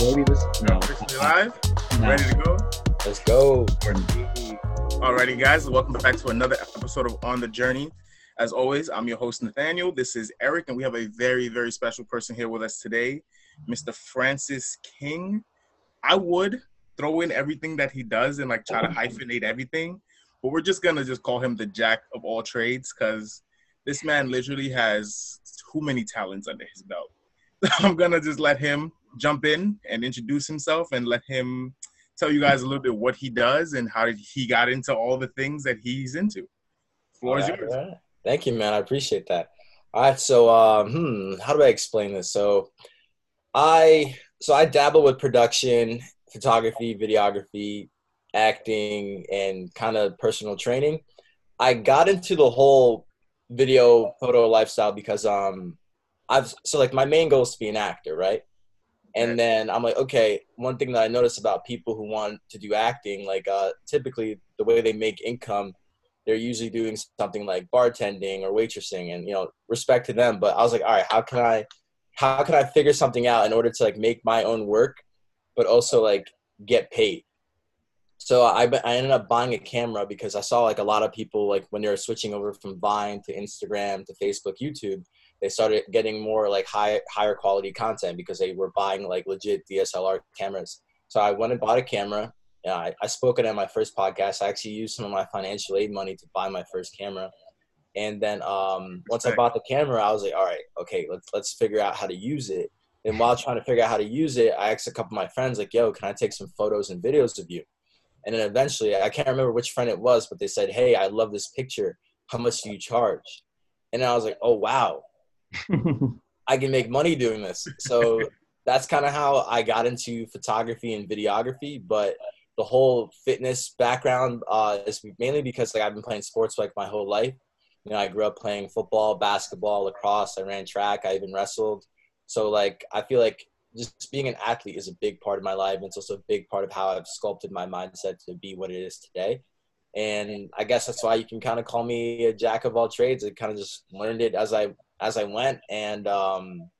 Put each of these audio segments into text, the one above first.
live, baby. Let's, no, Officially live? no. Ready to go? Let's go. Alrighty, guys. Welcome back to another episode of On the Journey. As always, I'm your host, Nathaniel. This is Eric, and we have a very, very special person here with us today, Mr. Francis King. I would throw in everything that he does and like try to hyphenate everything, but we're just gonna just call him the jack of all trades because this man literally has too many talents under his belt. I'm gonna just let him jump in and introduce himself and let him tell you guys a little bit what he does and how he got into all the things that he's into. Floor is yours. right. Thank you, man. I appreciate that. All right, so um, hmm, how do I explain this? So, I so I dabble with production, photography, videography, acting, and kind of personal training. I got into the whole video photo lifestyle because um, I've so like my main goal is to be an actor, right? And then I'm like, okay, one thing that I notice about people who want to do acting, like uh, typically the way they make income they're usually doing something like bartending or waitressing and you know respect to them. But i was like all right how can i how can i figure something out in order to like make my own work but also like get paid? So i, I ended up buying a camera because i saw like a lot of people like when they were switching over from vine to instagram to facebook youtube they started getting more like high higher quality content because they were buying like legit dslr cameras so i went and bought a camera yeah, I, I spoke it on my first podcast. I actually used some of my financial aid money to buy my first camera. And then um, once I bought the camera, I was like, all right, okay, let's let's figure out how to use it. And while trying to figure out how to use it, I asked a couple of my friends, like, yo, can I take some photos and videos of you? And then eventually, I can't remember which friend it was, but they said, hey, I love this picture. How much do you charge? And I was like, oh, wow, I can make money doing this. So that's kind of how I got into photography and videography. But the whole fitness background uh, is mainly because like I've been playing sports like my whole life. You know, I grew up playing football, basketball, lacrosse. I ran track. I even wrestled. So like I feel like just being an athlete is a big part of my life. And it's also a big part of how I've sculpted my mindset to be what it is today. And I guess that's why you can kind of call me a jack of all trades. I kind of just learned it as I as I went, and um,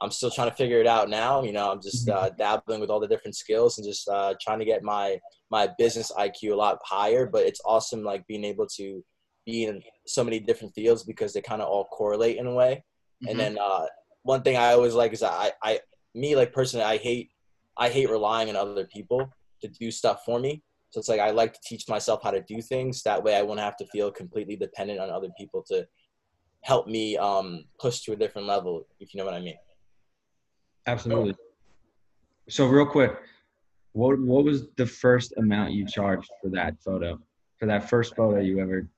I'm still trying to figure it out now. You know, I'm just uh, dabbling with all the different skills and just uh, trying to get my my business IQ a lot higher. But it's awesome, like being able to be in so many different fields because they kind of all correlate in a way. Mhm. And then uh, one thing I always like is that I, I, me like personally, I hate I hate relying on other people to do stuff for me. So it's like I like to teach myself how to do things. That way, I won't have to feel completely dependent on other people to help me um, push to a different level. If you know what I mean. Absolutely. So real quick, what what was the first amount you charged for that photo? For that first photo you ever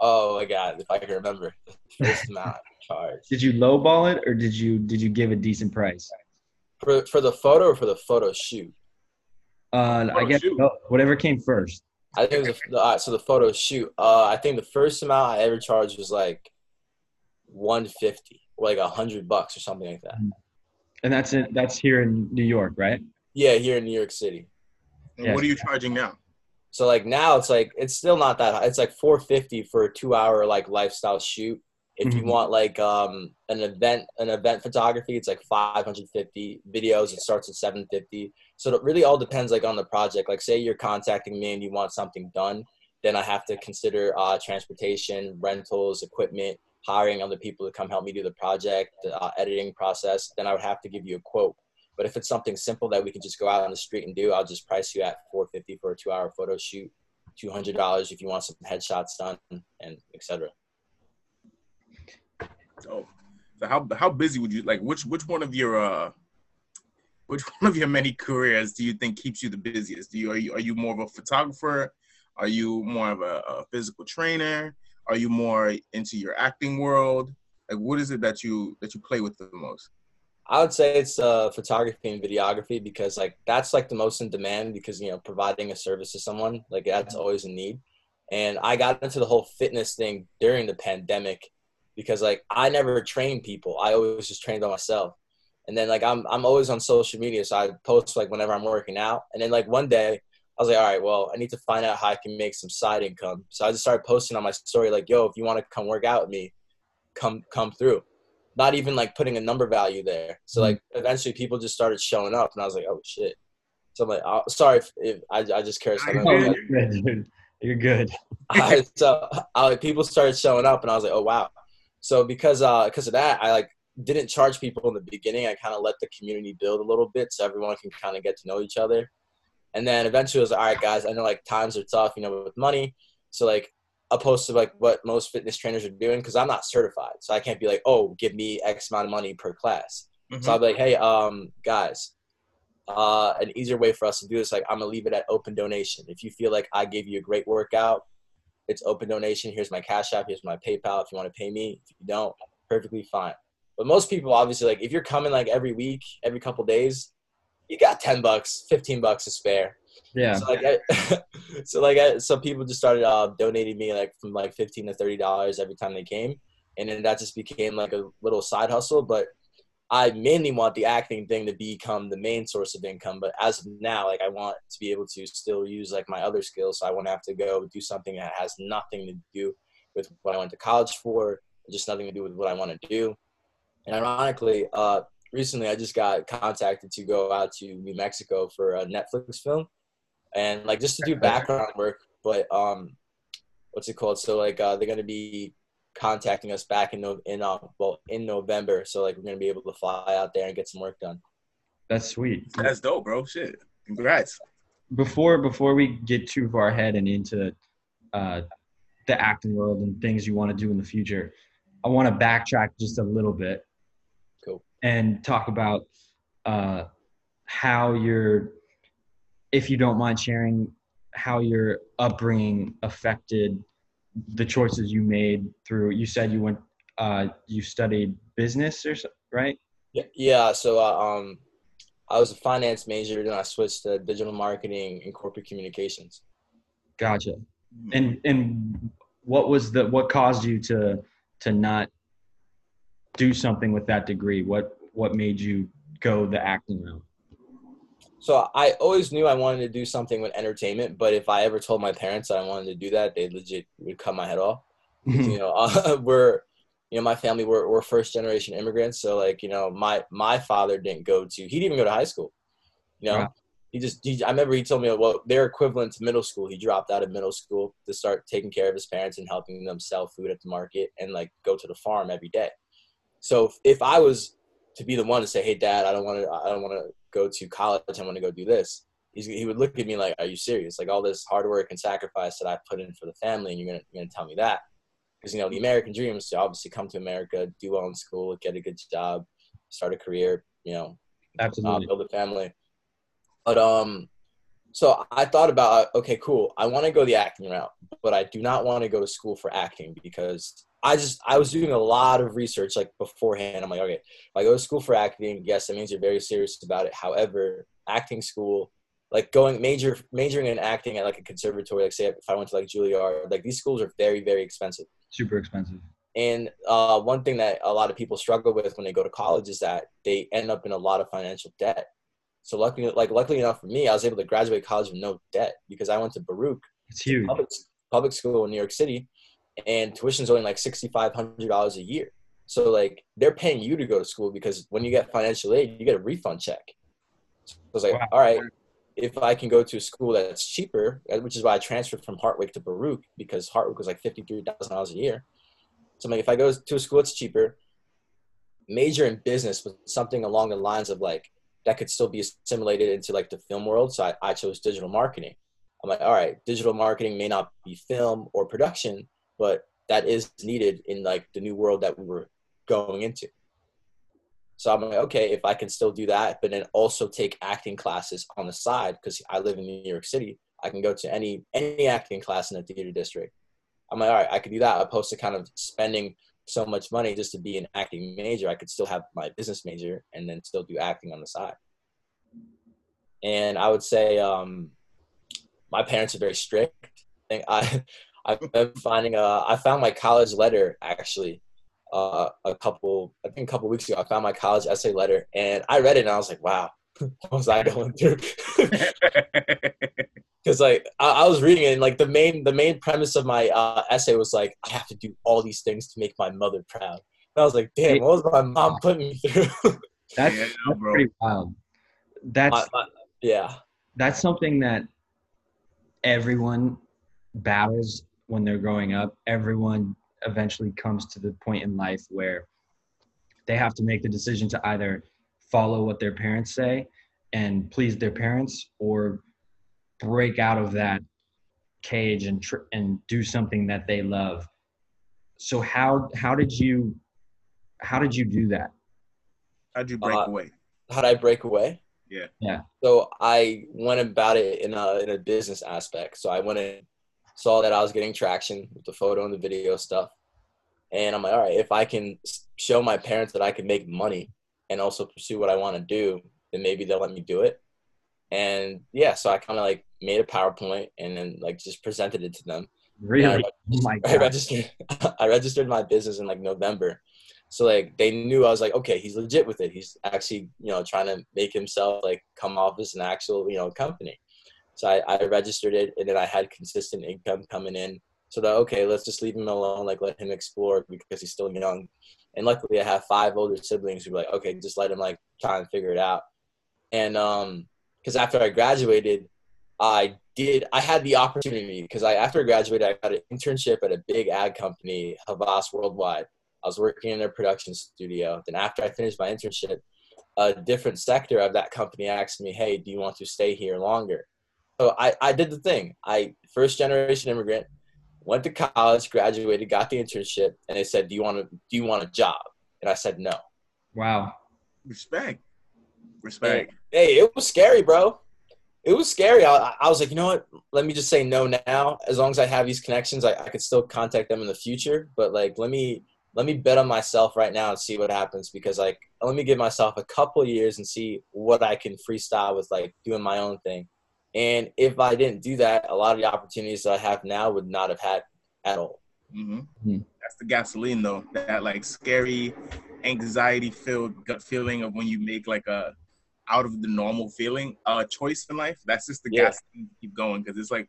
Oh my god, if I can remember the first amount charged did you lowball it or did you did you give a decent price? for for the photo or for the photo shoot. Uh, I guess shoot. whatever came first. I think it was the, uh, so the photo shoot. Uh, I think the first amount I ever charged was like one fifty, or like a hundred bucks or something like that. And that's it. That's here in New York, right? Yeah, here in New York City. And Yes. what are you charging now? So like now it's like it's still not that high. It's like four fifty for a two hour like lifestyle shoot. If you Mhm. want like um an event an event photography, it's like five hundred fifty. Videos it starts at seven fifty. So it really all depends like on the project. Like say you're contacting me and you want something done, then I have to consider uh, transportation, rentals, equipment, hiring other people to come help me do the project, uh, editing process. Then I would have to give you a quote. But if it's something simple that we can just go out on the street and do, I'll just price you at 450 for a two-hour photo shoot, $200 if you want some headshots done, and etc. So, so how how busy would you like? Which which one of your uh, which one of your many careers do you think keeps you the busiest? Do you are you are you more of a photographer? Are you more of a, a physical trainer? Are you more into your acting world? Like, what is it that you that you play with the most? I would say it's uh, photography and videography because like that's like the most in demand because you know providing a service to someone like that's always a need. And I got into the whole fitness thing during the pandemic because like I never trained people. I always just trained by myself. And then like I'm I'm always on social media, so I post like whenever I'm working out. And then like one day I was like, all right, well, I need to find out how I can make some side income. So I just started posting on my story like, yo, if you want to come work out with me, come come through. not even like putting a number value there. So Mhm. like eventually people just started showing up, and I was like, oh shit. So I'm like, oh, sorry if, if I, I just care. That's good. You're good. So I, people started showing up, and I was like, oh wow. So because uh because of that, I like didn't charge people in the beginning. I kind of let the community build a little bit, so everyone can kind of get to know each other. And then eventually, I was like, all right, guys, I know like times are tough, you know, with money. So like opposed to like what most fitness trainers are doing, because I'm not certified, so I can't be like, oh, give me X amount of money per class. Mhm. So I'll be like, hey, um, guys, uh, an easier way for us to do this, like I'm gonna leave it at open donation. If you feel like I gave you a great workout, it's open donation. Here's my cash app. Here's my PayPal. If you want to pay me, if you don't, perfectly fine. But most people, obviously, like if you're coming like every week, every couple days, you got ten bucks, fifteen bucks to spare. Yeah. So like, I, so like, I, so people just started uh, donating me like from like fifteen to thirty dollars every time they came, and then that just became like a little side hustle. But I mainly want the acting thing to become the main source of income. But as of now, like I want to be able to still use like my other skills. So I won't have to go do something that has nothing to do with what I went to college for, just nothing to do with what I want to do. And ironically, uh, recently I just got contacted to go out to New Mexico for a Netflix film, and like just to do background work. But um, what's it called? So like uh, they're gonna be contacting us back in no- in uh, well in November. So like we're gonna be able to fly out there and get some work done. That's sweet. That's dope, bro. Shit. Congrats. Before before we get too far ahead and into uh, the acting world and things you want to do in the future, I want to backtrack just a little bit. Cool. And talk about uh, how your, if you don't mind sharing, how your upbringing affected the choices you made through. You said you went, uh, you studied business or so, right? Yeah, yeah. So uh, um, I was a finance major, then I switched to digital marketing and corporate communications. Gotcha. And and what was the what caused you to to not do something with that degree? What what made you go the acting route? So I always knew I wanted to do something with entertainment, but if I ever told my parents that I wanted to do that, they legit would cut my head off. you know, uh, we're you know my family we're, we're first generation immigrants, so like you know my my father didn't go to he didn't even go to high school. You know, Wow. he just he, I remember he told me well they're equivalent to middle school. He dropped out of middle school to start taking care of his parents and helping them sell food at the market and like go to the farm every day. So if, if I was to be the one to say, "Hey, Dad, I don't want to I don't want to go to college. I want to go do this," he's, he would look at me like, "Are you serious? Like all this hard work and sacrifice that I put in for the family, and you're gonna you're gonna tell me that?" Because you know the American dream is to obviously come to America, do well in school, get a good job, start a career, you know, uh, Absolutely. build a family. But um, so I thought about okay, cool. I want to go the acting route, but I do not want to go to school for acting because I just I was doing a lot of research like beforehand. I'm like, okay, if I go to school for acting, yes, that means you're very serious about it. However, acting school, like going major majoring in acting at like a conservatory, like say if I went to like Juilliard, like these schools are very very expensive. Super expensive. And uh, one thing that a lot of people struggle with when they go to college is that they end up in a lot of financial debt. So luckily, like luckily enough for me, I was able to graduate college with no debt because I went to Baruch, It's huge. public, public school in New York City, and tuition's only like sixty five hundred dollars a year. So like they're paying you to go to school because when you get financial aid, you get a refund check. So I was like, Wow. all right, if I can go to a school that's cheaper, uh, which is why I transferred from Hartwick to Baruch because Hartwick was like fifty three thousand dollars a year. So I'm like, if I go to a school that's cheaper, major in business, but something along the lines of like that could still be assimilated into like the film world. So I, I chose digital marketing. I'm like, all right, digital marketing may not be film or production, but that is needed in like the new world that we were going into. So I'm like, okay, if I can still do that, but then also take acting classes on the side because I live in New York City, I can go to any any acting class in the theater district. I'm like, all right, I could do that. Opposed to kind of spending so much money just to be an acting major, I could still have my business major and then still do acting on the side. And I would say um, my parents are very strict. I think I I've been finding uh I found my college letter actually uh, a couple I think a couple weeks ago. I found my college essay letter and I read it and I was like, wow, what was I going through? Because like I, I was reading it and like the main the main premise of my uh, essay was like I have to do all these things to make my mother proud. And i was like, damn, what was my mom putting me through? That's, Yeah, that's pretty wild. That's My- my- yeah. that's something that everyone battles when they're growing up. Everyone eventually comes to the point in life where they have to make the decision to either follow what their parents say and please their parents or break out of that cage and tr- and do something that they love. So how how did you how did you do that? How'd you break Uh, away? How'd I break away? Yeah. Yeah. So I went about it in a in a business aspect. So I went and saw that I was getting traction with the photo and the video stuff, and I'm like, all right, if I can show my parents that I can make money and also pursue what I want to do, then maybe they'll let me do it. And yeah, so I kind of like made a PowerPoint and then like just presented it to them. Really? Oh my I registered I registered my business in like November. So like they knew I was like, okay, he's legit with it. He's actually, you know, trying to make himself like come off as an actual, you know, company. So I, I registered it and then I had consistent income coming in. So that okay, let's just leave him alone, like let him explore because he's still young. And luckily I have five older siblings who were like, okay, just let him like try and figure it out. And um because after I graduated, I did I had the opportunity because I after I graduated I got an internship at a big ad company, Havas Worldwide. I was working in their production studio. Then after I finished my internship, a different sector of that company asked me, "Hey, do you want to stay here longer?" So I, I did the thing. I first generation immigrant, went to college, graduated, got the internship, and they said, "Do you want to do you want a job?" And I said no. Wow. Respect. Respect. Hey, it was scary, bro. It was scary. I, I was like, you know what? Let me just say no now. As long as I have these connections, I, I could still contact them in the future. But like, let me let me bet on myself right now and see what happens because like, let me give myself a couple years and see what I can freestyle with like doing my own thing. And if I didn't do that, a lot of the opportunities that I have now would not have had at all. hmm Hmm. That's the gasoline, though. That like scary, anxiety-filled gut feeling of when you make like a out of the normal feeling uh choice in life. That's just the Yeah. to keep going because it's like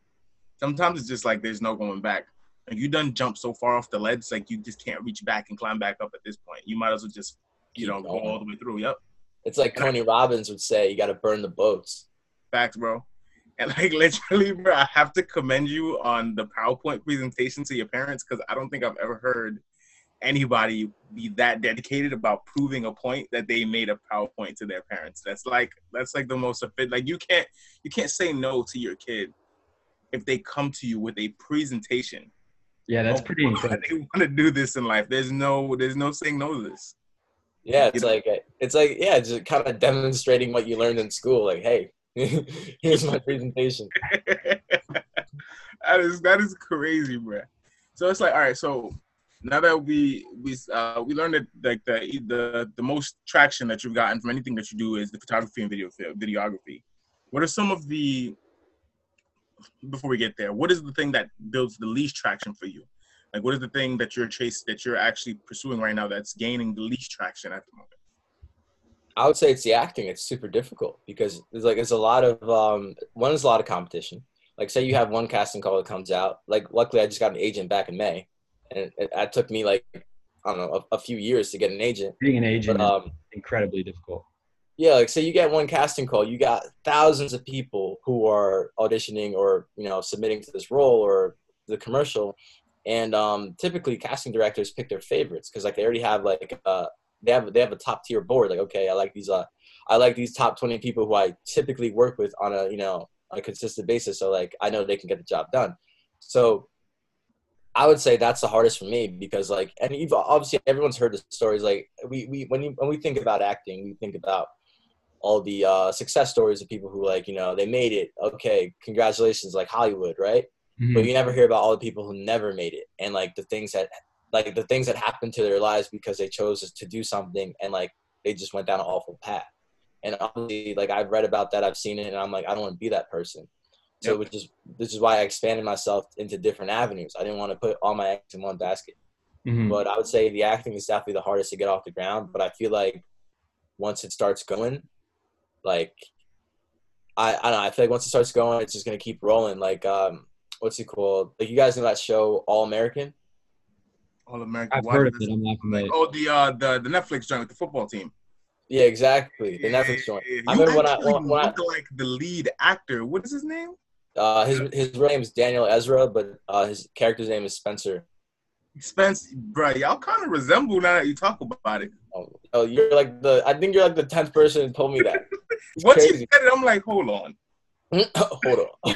sometimes it's just like there's no going back. Like you done jump so far off the ledge, like you just can't reach back and climb back up at this point. You might as well just you Keep know go all the way through. Yep. It's like Tony Robbins would say, you got to burn the boats. Facts, bro. And like literally, bro, I have to commend you on the PowerPoint presentation to your parents because I don't think I've ever heard anybody be that dedicated about proving a point that they made a PowerPoint to their parents. That's like that's like the most fit. Like you can't you can't say no to your kid if they come to you with a presentation. Yeah, that's pretty why incredible. They want to do this in life. There's no there's no saying no to this. Yeah, You it's know? like it's like yeah, just kind of demonstrating what you learned in school. Like, hey, here's my presentation. that is that is crazy, bro. So it's like, all right, so now that we we uh, we learned that like the the the most traction that you've gotten from anything that you do is the photography and video videography. What are some of the before we get there? What is the thing that builds the least traction for you? Like, what is the thing that you're chase that you're actually pursuing right now that's gaining the least traction at the moment? I would say it's the acting. It's super difficult because there's like there's a lot of um one is a lot of competition. Like say you have one casting call that comes out. Like luckily I just got an agent back in May, and it, it, took me like I don't know a, a few years to get an agent. Being an agent But is um incredibly difficult. yeah, like say you get one casting call, you got thousands of people who are auditioning or you know submitting to this role or the commercial, and um, typically casting directors pick their favorites because like they already have like uh, they have they have a top tier board. Like okay, I like these uh I like these top twenty people who I typically work with on a you know on a consistent basis. So like I know they can get the job done. So I would say that's the hardest for me because like and you've obviously everyone's heard the stories like we, we when you when we think about acting we think about all the uh, success stories of people who like you know they made it. Okay congratulations like Hollywood right? Mhm. but you never hear about all the people who never made it and like the things that like the things that happened to their lives because they chose to do something and like they just went down an awful path. And obviously like I've read about that I've seen it and I'm like I don't want to be that person so Yep. which is this is why I expanded myself into different avenues I didn't want to put all my eggs in one basket Mhm. but I would say the acting is definitely the hardest to get off the ground. But I feel like once it starts going, like I I don't know, I feel like once it starts going, it's just gonna keep rolling. Like um, what's it called? Like you guys know that show All American? All American. I've Why heard of it. I'm not familiar. Oh, the uh, the the Netflix joint with the football team. Yeah, exactly. The Netflix joint. Yeah, I you remember when I- actually when- when I- like the lead actor. What is his name? Uh, his his real name is Daniel Ezra, but uh, his character's name is Spencer. Spence, bro. Y'all kind of resemble now that you talk about it. Oh, oh, you're like the. I think you're like the tenth person who told me that. Once you said it, I'm like, hold on. Hold on.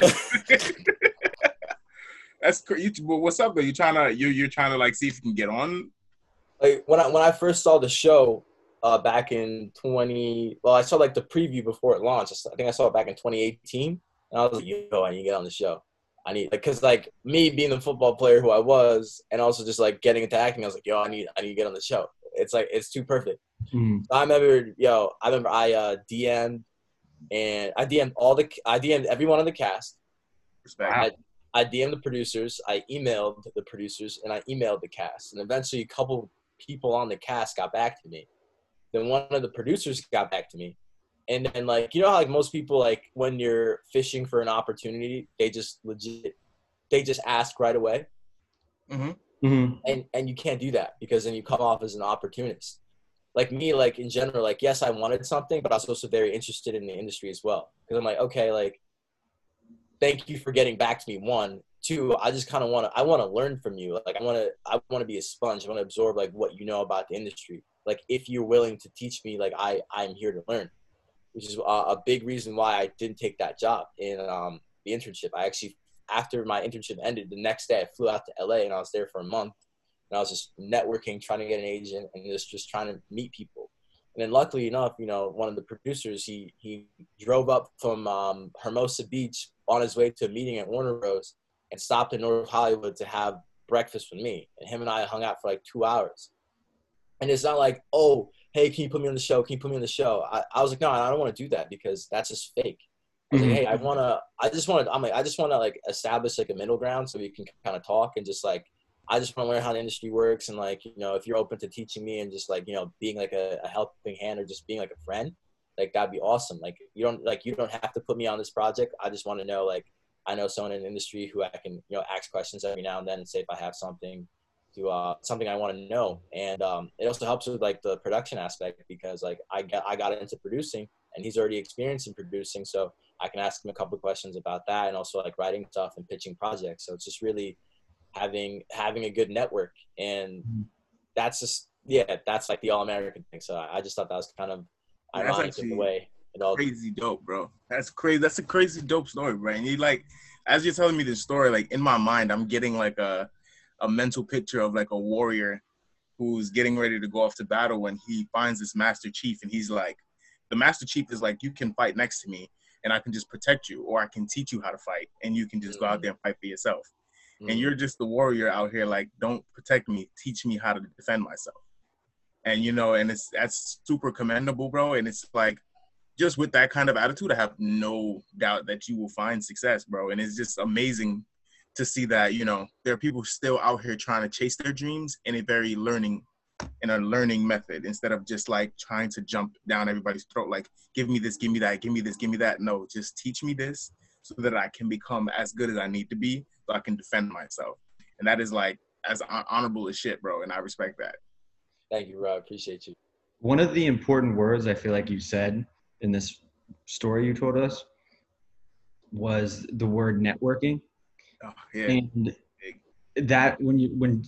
That's crazy. What's up though? You trying to you you're trying to like see if you can get on. like when I when I first saw the show uh, back in 20 well I saw like the preview before it launched I think I saw it back in 2018 and I was like yo I need to get on the show I need like because like me being the football player who I was and also just like getting into acting I was like yo I need I need to get on the show it's like it's too perfect Mhm. I remember yo I remember I uh, DM'd and I DM'd all the I DM'd everyone on the cast Respect. Wow. I DM'd the producers, I emailed the producers, and I emailed the cast. And eventually, a couple people on the cast got back to me. Then one of the producers got back to me. And then, like, you know how, like, most people, like, when you're fishing for an opportunity, they just legit, they just ask right away. Mhm. And, and you can't do that because then you come off as an opportunist. Like me, like, in general, like, yes, I wanted something, but I was also very interested in the industry as well. Because I'm like, okay, like, thank you for getting back to me one two i just kind of want to i want to learn from you like i want to i want to be a sponge i want to absorb like what you know about the industry like if you're willing to teach me like i i'm here to learn which is a, a big reason why i didn't take that job in um, the internship i actually after my internship ended the next day i flew out to la and i was there for a month and i was just networking trying to get an agent and just just trying to meet people and then luckily enough, you know, one of the producers, he he drove up from um, Hermosa Beach on his way to a meeting at Warner Bros. and stopped in North Hollywood to have breakfast with me. And him and I hung out for like two hours. And it's not like, oh, hey, can you put me on the show? Can you put me on the show? I, I was like, no, I don't want to do that because that's just fake. I was like, mm-hmm. hey, I wanna, I just wanna, I'm like, I just wanna like establish like a middle ground so we can kind of talk and just like, I just want to learn how the industry works and like, you know, if you're open to teaching me and just like, you know, being like a, a helping hand or just being like a friend, like that'd be awesome. Like you don't like you don't have to put me on this project. I just want to know like I know someone in the industry who I can you know ask questions every now and then and say if I have something to uh something I want to know. And um, it also helps with like the production aspect because like I got I got into producing and he's already experienced in producing, so I can ask him a couple of questions about that and also like writing stuff and pitching projects. So it's just really having having a good network and Mhm. that's just yeah that's like the all American thing. So I just thought that was kind of That's ironic in actually the way all Crazy dope, bro. That's crazy. That's a crazy dope story, bro. And you like, as you're telling me this story, like in my mind, I'm getting like a a mental picture of like a warrior who's getting ready to go off to battle when he finds this master chief and he's like the master chief is like you can fight next to me and i can just protect you or i can teach you how to fight and you can just go out there and fight for yourself. Mm. and you're just the warrior out here like don't protect me. Teach me how to defend myself. And you know and it's that's super commendable bro. And it's like just with that kind of attitude i have no doubt that you will find success bro. And it's just amazing to see that you know there are people still out here trying to chase their dreams in a very learning in a learning method instead of just like trying to jump down everybody's throat like give me this give me that give me this give me that no just teach me this so that i can become as good as i need to be so i can defend myself and that is like as hon- as shit bro and i respect that Thank you, Rob. Appreciate you. One of the important words I feel like you said in this story you told us was the word networking. Oh, yeah And that when you when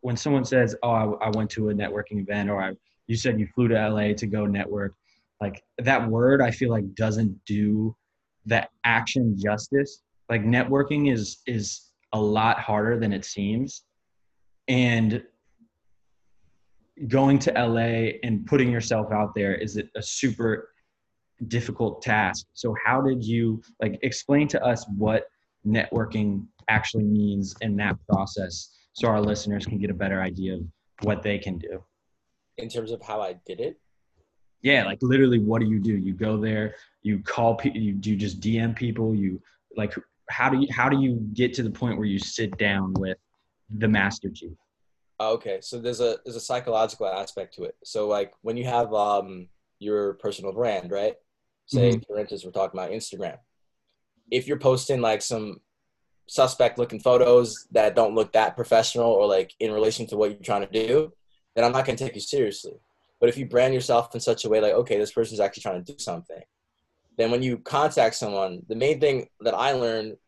when someone says, "Oh, I, I went to a networking event," or I, you said you flew to LA to go network, like that word, I feel like doesn't do that action justice. Like networking is is a lot harder than it seems, and going to LA and putting yourself out there is a super difficult task. So how did you like explain to us what networking actually means in that process so our listeners can get a better idea of what they can do? In terms of how I did it, Yeah, like literally what do you do? You go there, you call people, you do just DM people, you like how do you how do you get to the point where you sit down with the master chief? Oh, okay, so there's a there's a psychological aspect to it. So like when you have um your personal brand, right? Say for instance, we're talking about Instagram. If you're posting like some suspect looking photos that don't look that professional or like in relation to what you're trying to do, then I'm not going to take you seriously. But if you brand yourself in such a way like, okay, this person's actually trying to do something, then when you contact someone, the main thing that I learned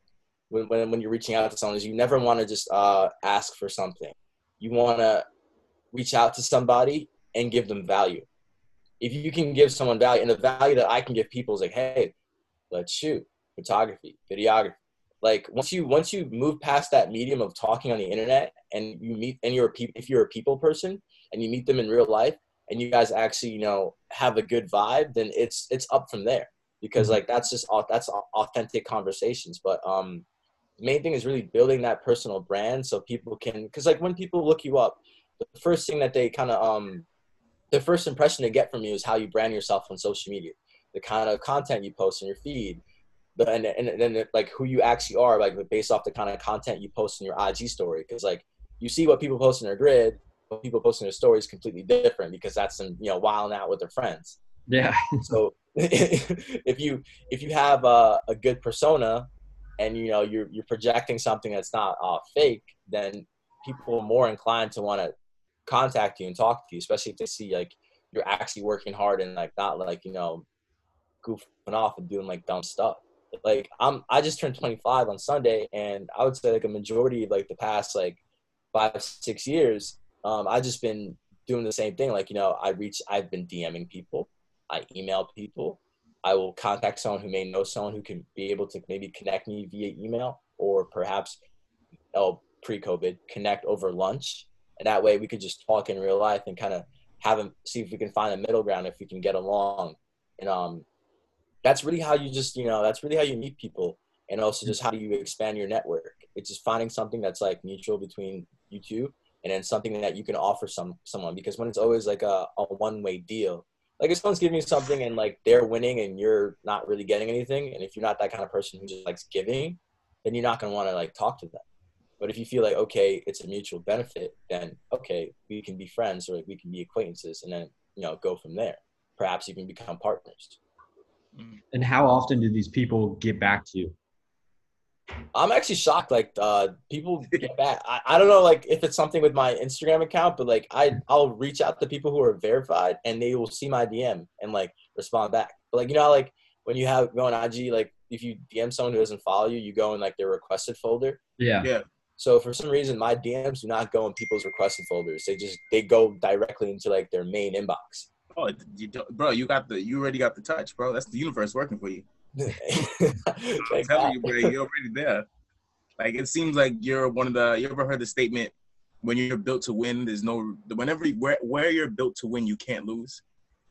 when, when, when you're reaching out to someone is you never want to just uh, ask for something. You want to reach out to somebody and give them value. If you can give someone value, and the value that I can give people is like, hey, let's shoot photography, videography. Like once you once you move past that medium of talking on the internet and you meet and you're a pe- if you're a people person and you meet them in real life and you guys actually you know have a good vibe, then it's it's up from there because like that's just that's authentic conversations. But um, the main thing is really building that personal brand so people can because like when people look you up, the first thing that they kind of um, the first impression they get from you is how you brand yourself on social media, the kind of content you post in your feed, the and and then like who you actually are, like based off the kind of content you post in your IG story. Because like you see what people post in their grid, what people post in their stories completely different because that's them you know wilding out with their friends. Yeah. so if you if you have a, a good persona and you know you're you're projecting something that's not uh, fake, then people are more inclined to want to contact you and talk to you, especially if they see like you're actually working hard and like not like you know goofing off and doing like dumb stuff. Like I'm I just turned 25 on Sunday, and I would say like a majority of like the past like five six years, um, I just been doing the same thing. Like you know, I reach I've been DMing people. I email people. I will contact someone who may know someone who can be able to maybe connect me via email or perhaps oh, pre-COVID connect over lunch. And that way we could just talk in real life and kind of have them see if we can find a middle ground if we can get along. And um, that's really how you just you know that's really how you meet people and also just how do you expand your network. It's just finding something that's like mutual between you two and then something that you can offer some someone because when it's always like a, a one way deal like if someone's giving you something and like they're winning and you're not really getting anything, and if you're not that kind of person who just likes giving, then you're not gonna want to like talk to them. But if you feel like okay, it's a mutual benefit, then okay, we can be friends or we can be acquaintances, and then you know go from there. Perhaps even become partners. And how often do these people get back to you? I'm actually shocked. Like uh, people get back. I, I don't know like if it's something with my Instagram account, but like I I'll reach out to people who are verified and they will see my DM and like respond back. But like you know like when you have go on IG like if you DM someone who doesn't follow you, you go in like their requested folder. Yeah. Yeah. So for some reason, my DMs do not go in people's requested folders. They just they go directly into like their main inbox. Oh, you bro, you got the you already got the touch, bro. That's the universe working for you. I'm telling you, bro, you're already there. Like it seems like you're one of the. You ever heard the statement? When you're built to win, there's no. Whenever where where you're built to win, you can't lose.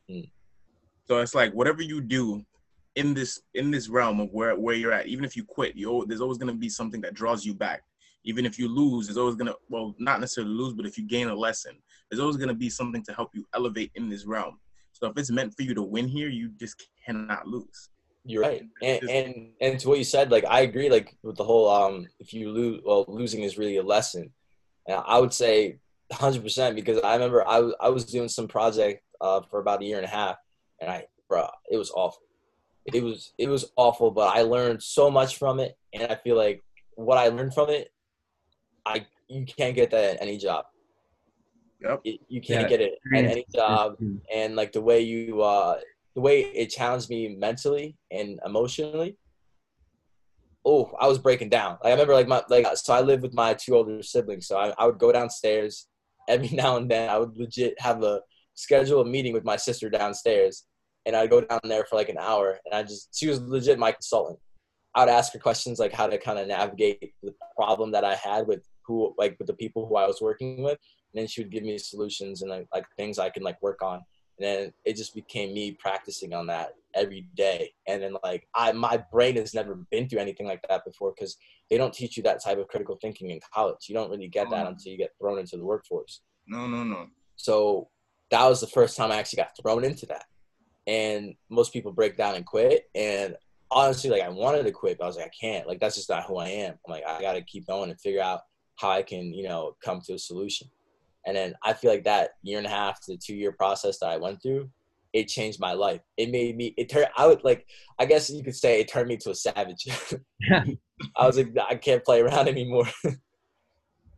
Mm. So it's like whatever you do in this in this realm of where where you're at, even if you quit, you there's always gonna be something that draws you back. Even if you lose, there's always gonna well not necessarily lose, but if you gain a lesson, there's always gonna be something to help you elevate in this realm. So if it's meant for you to win here, you just cannot lose. You're right, and, and and to what you said, like I agree, like with the whole um, if you lose, well, losing is really a lesson. And I would say 100 percent because I remember I was I was doing some project uh, for about a year and a half, and I, bro, it was awful. It was it was awful, but I learned so much from it, and I feel like what I learned from it, I you can't get that at any job. Yep. You can't yeah. get it at any job, and like the way you uh, the way it challenged me mentally and emotionally. Oh, I was breaking down. Like, I remember like my like so I live with my two older siblings. So I, I would go downstairs every now and then. I would legit have a schedule a meeting with my sister downstairs, and I'd go down there for like an hour. And I just she was legit my consultant. I would ask her questions like how to kind of navigate the problem that I had with who like with the people who I was working with, then she would give me solutions and like, like things I can like work on. And then it just became me practicing on that every day. And then like i my brain has never been through anything like that before because they don't teach you that type of critical thinking in college. You don't really get that oh. until you get thrown into the workforce. No no no. So that was the first time i actually got thrown into that. And most people break down and quit. And honestly like i wanted to quit but i was like i can't. Like that's just not who i am. I'm like i gotta keep going and figure out how i can you know come to a solution and then I feel like that year and a half to two year process that I went through it changed my life. It made me. It turned. I would like. I guess you could say it turned me to a savage. I was like, I can't play around anymore.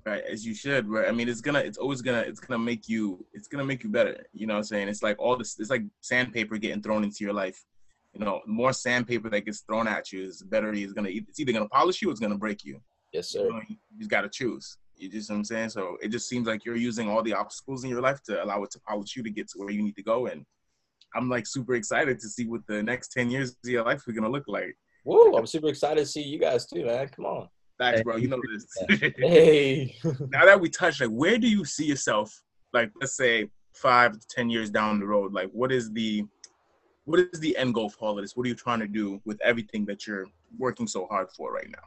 right, as you should. Right. I mean, it's gonna. It's always gonna. It's gonna make you. It's gonna make you better. You know what I'm saying? It's like all this. It's like sandpaper getting thrown into your life. You know, more sandpaper that gets thrown at you is better. It's gonna. It's either gonna polish you or it's gonna break you. Yes, sir. You, know, you just gotta choose. You just know what I'm saying? So it just seems like you're using all the obstacles in your life to allow it to polish you to get to where you need to go. And I'm like super excited to see what the next 10 years of your life are gonna look like. Whoa, I'm super excited to see you guys too, man. Come on. Thanks, bro. You know this. hey. now that we touched, like, where do you see yourself? Like, let's say five to ten years down the road. Like, what is the what is the end goal for all of this? What are you trying to do with everything that you're working so hard for right now?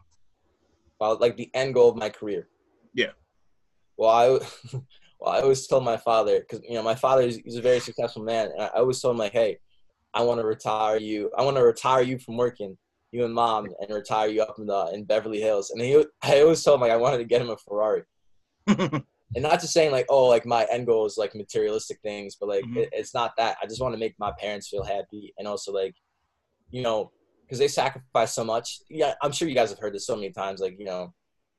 Well, like the end goal of my career. Yeah. Well, I, well, I always told my father because you know my father is he's a very successful man, and I always told him like, hey, I want to retire you. I want to retire you from working, you and mom, and retire you up in the in Beverly Hills. And he, I always told him like I wanted to get him a Ferrari. and not just saying like oh like my end goal is like materialistic things but like mm-hmm. it, it's not that i just want to make my parents feel happy and also like you know because they sacrifice so much yeah i'm sure you guys have heard this so many times like you know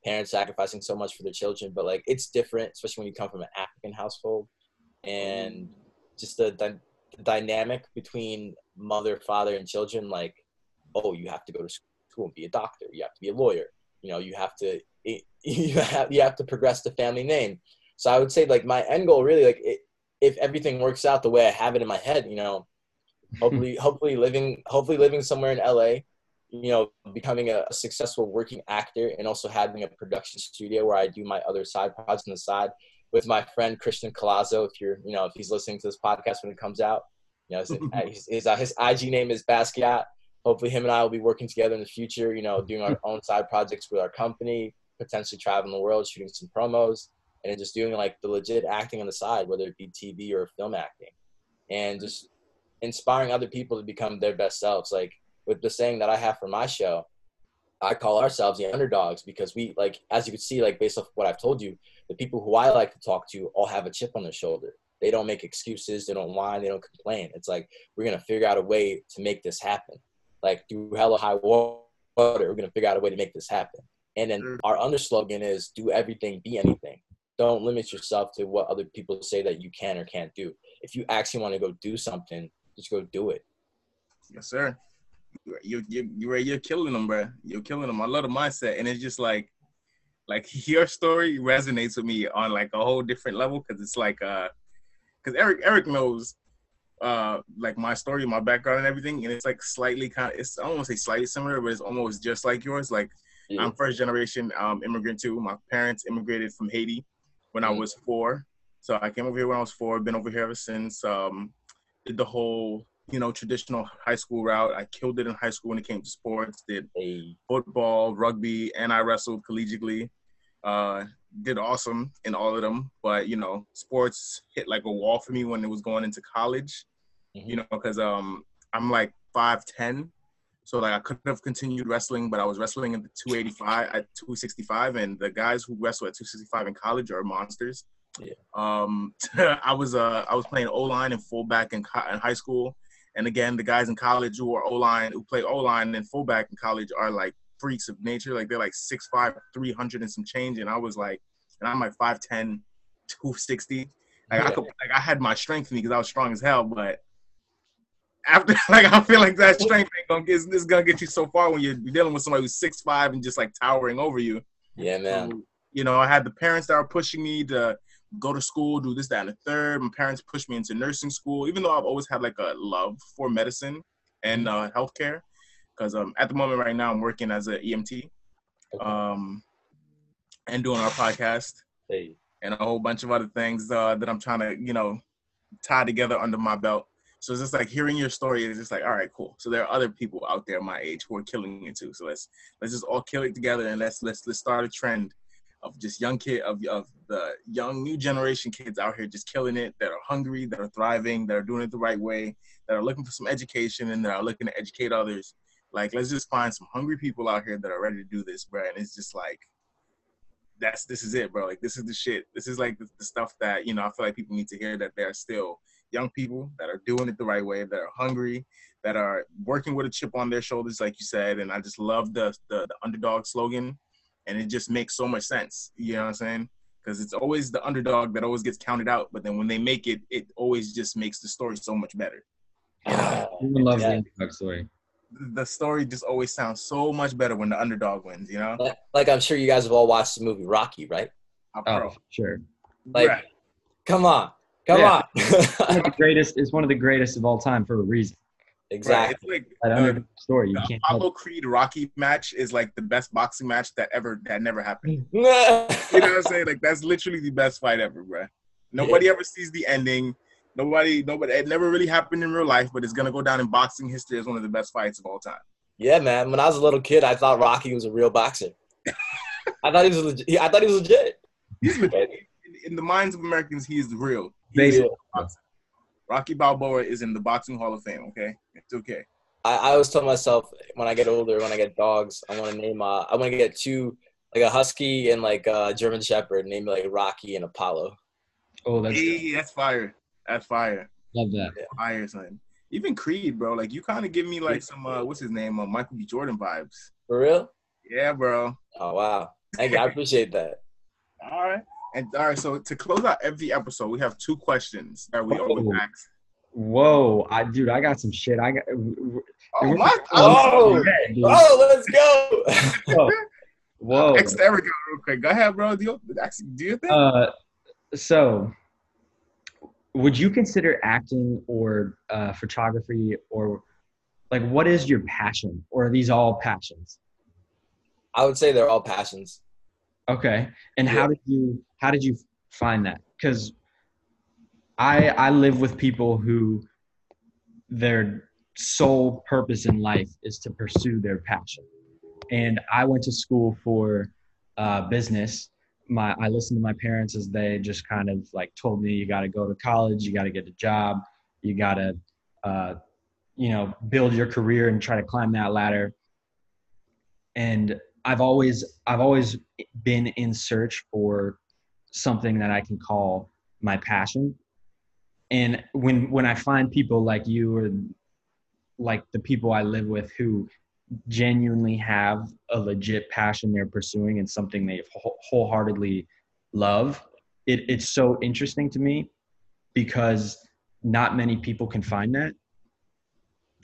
parents sacrificing so much for their children, but like it's different, especially when you come from an African household, and just the, the, dynamic between mother, father, and children. Like, oh, you have to go to school and be a doctor. You have to be a lawyer. You know, you have to you have you have to progress the family name. So I would say like my end goal really like it, if everything works out the way I have it in my head, you know, hopefully hopefully living hopefully living somewhere in LA you know, becoming a, successful working actor and also having a production studio where I do my other side projects on the side with my friend Christian Colazo. If you're, you know, if he's listening to this podcast when it comes out, you know, his, his, uh, his IG name is Basquiat. Hopefully, him and I will be working together in the future. You know, doing our own side projects with our company, potentially traveling the world, shooting some promos, and just doing like the legit acting on the side, whether it be TV or film acting, and just inspiring other people to become their best selves. Like with the saying that I have for my show, I call ourselves the underdogs because we like, as you can see, like based off what I've told you, the people who I like to talk to all have a chip on their shoulder. They don't make excuses. They don't whine. They don't complain. It's like we're gonna figure out a way to make this happen. Like through hella high water, we're gonna figure out a way to make this happen. And then mm. our under slogan is do everything, be anything. Don't limit yourself to what other people say that you can or can't do. If you actually want to go do something, just go do it. Yes, sir you you you're you're killing them, bro. You're killing them. I love the mindset, and it's just like like your story resonates with me on like a whole different level because it's like uh because Eric Eric knows uh like my story, my background, and everything, and it's like slightly kind of it's I don't want to say slightly similar, but it's almost just like yours. Like yeah. I'm first generation um immigrant too. My parents immigrated from Haiti when mm-hmm. I was four, so I came over here when I was four. Been over here ever since. Um, did the whole you know, traditional high school route. I killed it in high school when it came to sports. Did football, rugby, and I wrestled collegiately. Uh, did awesome in all of them, but you know, sports hit like a wall for me when it was going into college. Mm-hmm. You know, because um, I'm like five ten, so like I could have continued wrestling, but I was wrestling at the 285 at 265, and the guys who wrestle at 265 in college are monsters. Yeah. Um, I was uh I was playing O line and fullback in, co- in high school, and again, the guys in college who are O line, who play O line and fullback in college are like freaks of nature. Like they're like 6'5, 300 and some change. And I was like, and I'm like 5'10, 260. Like, yeah. I could, like I had my strength in me because I was strong as hell, but after like I feel like that strength ain't gonna get this gonna get you so far when you're dealing with somebody who's six five and just like towering over you. Yeah, man. So, you know, I had the parents that were pushing me to go to school, do this, that, and the third. My parents pushed me into nursing school, even though I've always had like a love for medicine and uh, healthcare. Because um, at the moment, right now, I'm working as an EMT um, and doing our podcast hey. and a whole bunch of other things uh, that I'm trying to, you know, tie together under my belt. So it's just like hearing your story is just like, all right, cool. So there are other people out there my age who are killing it too. So let's let's just all kill it together and let's let's let's start a trend of just young kid of, of the young new generation kids out here just killing it that are hungry that are thriving that are doing it the right way that are looking for some education and that are looking to educate others. Like let's just find some hungry people out here that are ready to do this bro. And it's just like that's this is it bro. Like this is the shit. This is like the, the stuff that you know i feel like people need to hear that they're still young people that are doing it the right way, that are hungry, that are working with a chip on their shoulders, like you said. And I just love the the, the underdog slogan, and it just makes so much sense. You know what I'm saying? Because it's always the underdog that always gets counted out, but then when they make it, it always just makes the story so much better. Ah, Everyone loves Yeah. the underdog story. The story just always sounds so much better when the underdog wins. You know? Like- Like I'm sure you guys have all watched the movie Rocky, right? Oh, sure. Like, Right. come on, come Yeah. One on. of the greatest is one of the greatest of all time for a reason. Right. exactly. It's like That the- underdog story, you the can't. Apollo Creed Rocky match is like the best boxing match that ever that never happened. You know what I'm saying? Like that's literally the best fight ever, bro. Nobody ever sees the ending. Nobody, nobody. It never really happened in real life, but it's gonna go down in boxing history as one of the best fights of all time. Yeah, man. When I was a little kid, I thought Rocky was a real boxer. I thought he was legit. I thought he was legit. He's legit. In, in the minds of Americans, he is the real. He Basically. is a boxer. Rocky Balboa is in the boxing Hall of Fame. Okay, it's okay. I, I always tell myself when I get older, when I get dogs, I want to name. Uh, I want to get two, like a husky and like a German Shepherd, name like Rocky and Apollo. Oh, that's Hey, that's fire. That's fire. love that. Fire, son. Even Creed, bro. Like you kind of give me like some uh, what's his name, uh, Michael B. Jordan vibes. For real? Yeah, bro. Oh wow! Thank you. I appreciate that. All right. And all right, so to close out every episode, we have two questions that we always Oh. ask. Whoa, I dude, I got some shit. I got. Oh, what? Oh. Yeah, dude. Oh, let's go! Whoa. Whoa. Ex- there we go, real quick. Go ahead, bro. Do you, do you think? Uh, so, would you consider acting or uh, photography or like what is your passion or are these all passions? I would say they're all passions. Okay, and Yeah. how did you how did you find that? Because I I live with people who their sole purpose in life is to pursue their passion, and I went to school for uh, business. My I listened to my parents as they just kind of like told me you got to go to college, you got to get a job, you got to uh, you know build your career and try to climb that ladder. And I've always I've always been in search for something that I can call my passion. And when when I find people like you or like the people I live with who genuinely have a legit passion they're pursuing and something they wholeheartedly love, it, it's so interesting to me because not many people can find that.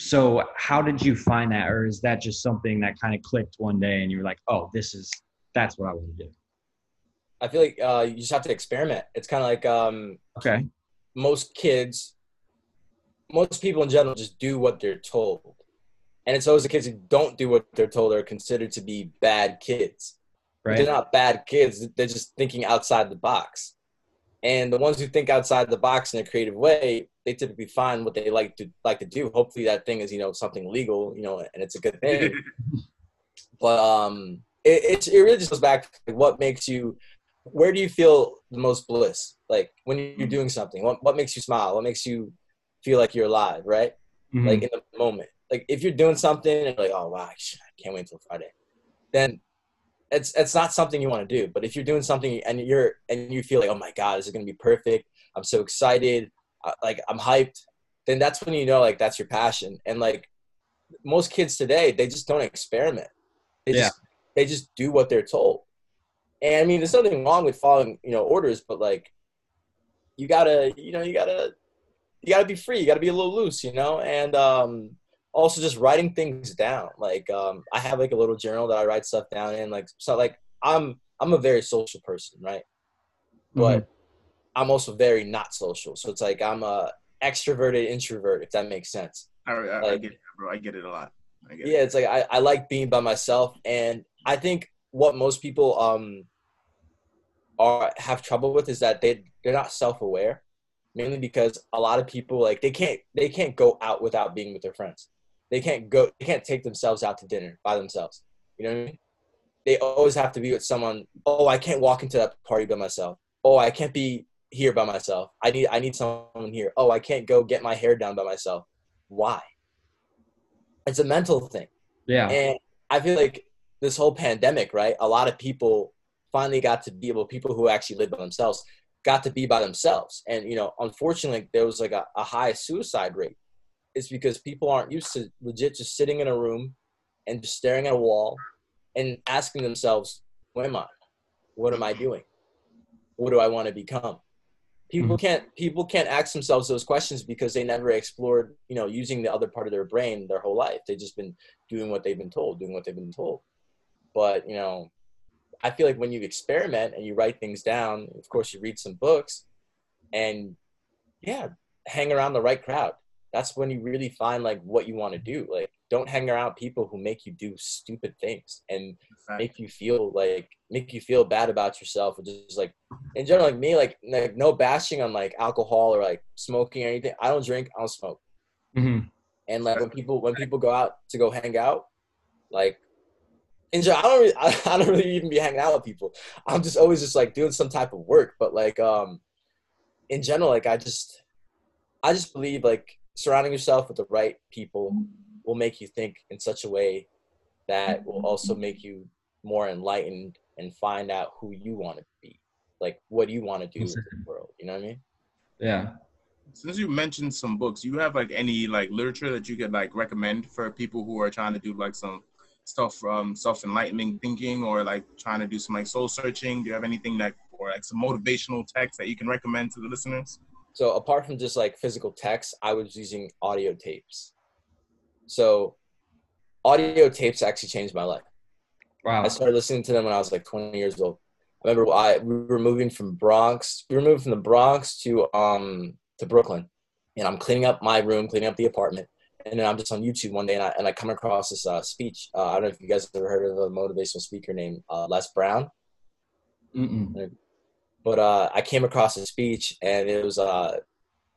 So how did you find that, or is that just something that kind of clicked one day and you were like, "Oh, this is that's what I want to do"? I feel like uh, you just have to experiment. It's kind of like um, Okay. most kids, most people in general just do what they're told. And it's always the kids who don't do what they're told are considered to be bad kids. But They're not bad kids. They're just thinking outside the box. And the ones who think outside the box in a creative way, they typically find what they like to like to do. Hopefully that thing is, you know, something legal, you know, and it's a good thing. but um it, it, it really just goes back to what makes you where do you feel the most bliss? Like when you're doing something what, what makes you smile? What makes you feel like you're alive right? Mhm. like in the moment. Like if you're doing something and you're like oh wow i can't wait until friday then it's it's not something you want to do. But if you're doing something and you're and you feel like oh my god this is going to be perfect. I'm so excited like i'm hyped then that's when you know like that's your passion. And like most kids today they just don't experiment. They Yeah. just they just do what they're told. And i mean there's nothing wrong with following you know orders but like you gotta you know you gotta you gotta be free. You gotta be a little loose you know? And um also just writing things down. Like um i have like a little journal that i write stuff down in like so like i'm i'm a very social person right? But i'm also very not social so it's like i'm a extroverted introvert if that makes sense I, I, I get it, bro. I get it a lot. Get yeah it. it's like I, I like being by myself and i think what most people um are have trouble with is that they they're not self-aware mainly because a lot of people like they can't they can't go out without being with their friends they can't go they can't take themselves out to dinner by themselves you know what i mean they always have to be with someone oh i can't walk into that party by myself oh i can't be here by myself i need i need someone here oh i can't go get my hair done by myself why it's a mental thing yeah. and I feel like this whole pandemic, right? A lot of people finally got to be able, people who actually live by themselves, got to be by themselves. And you know, unfortunately, there was like a, a high suicide rate. It's because people aren't used to legit just sitting in a room and just staring at a wall and asking themselves, "Who am I? What am I doing? What do I want to become?" People mm-hmm. can't people can't ask themselves those questions because they never explored, you know, using the other part of their brain their whole life. They've just been doing what they've been told, doing what they've been told. But you know, I feel like when you experiment and you write things down, of course, you read some books, and yeah, hang around the right crowd. That's when you really find like what you want to do. Like, don't hang around people who make you do stupid things and make you feel like make you feel bad about yourself, or just like in general, like me, like like no bashing on like alcohol or like smoking or anything. I don't drink. I don't smoke. Mm-hmm. And like when people when people go out to go hang out, like in general, I don't really, I, don't really even be hanging out with people. I'm just always just like doing some type of work. But like um, in general, like I just I just believe like surrounding yourself with the right people will make you think in such a way that will mm-hmm. also make you more enlightened and find out who you want to be. Like what do you want to do in the world? You know what I mean? Yeah. Since you mentioned some books, you have like any like literature that you could like recommend for people who are trying to do like some stuff um, from self enlightening thinking or like trying to do some like soul searching? Do you have anything that or like some motivational text that you can recommend to the listeners? So apart from just like physical text, I was using audio tapes. So audio tapes actually changed my life. Wow. I started listening to them when I was like 20 years old. I remember I we were moving from Bronx. We were moving from the Bronx to um to Brooklyn, and I'm cleaning up my room, cleaning up the apartment, and then I'm just on YouTube one day and I, and I come across this uh, speech. Uh, I don't know if you guys ever heard of a motivational speaker named uh, Les Brown. Mm-mm. But uh, I came across a speech and it was uh,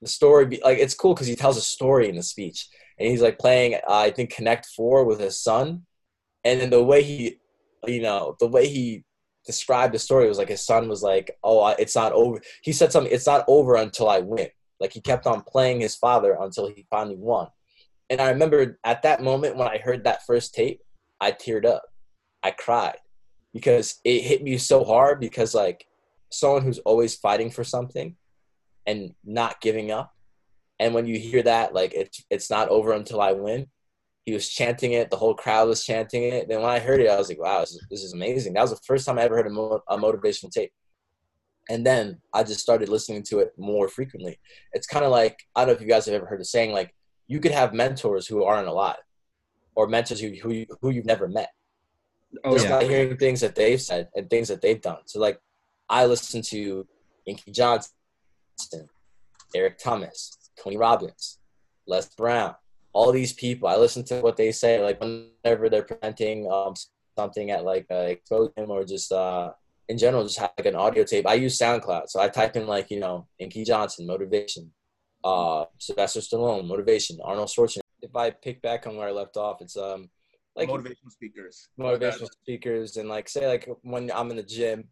the story. Be, like it's cool because he tells a story in the speech and he's like playing uh, I think Connect Four with his son, and then the way he, you know, the way he described the story was like his son was like, "Oh, it's not over." He said something. It's not over until I win. Like he kept on playing his father until he finally won and I remember at that moment when I heard that first tape, I teared up. I cried because it hit me so hard because like someone who's always fighting for something and not giving up. And when you hear that, like it's it's not over until I win. He was chanting it. The whole crowd was chanting it. Then when I heard it, I was like, "Wow, this is, this is amazing." That was the first time I ever heard a, mo- a motivational tape. And then I just started listening to it more frequently. It's kind of like I don't know if you guys have ever heard the saying like you could have mentors who aren't alive or mentors who, who, who you've never met. Oh, just yeah. by hearing things that they've said and things that they've done. So like I listen to Inky Johnson, Eric Thomas, Tony Robbins, Les Brown, all these people. I listen to what they say like whenever they're presenting um, something at like a exposition or just uh, in general, just have like an audio tape. I use SoundCloud, so I type in like you know Inky Johnson motivation, uh, Sylvester Stallone, motivation, Arnold Schwarzenegger. If I pick back on where I left off, it's um like motivational speakers, motivational speakers, and like say like when I'm in the gym,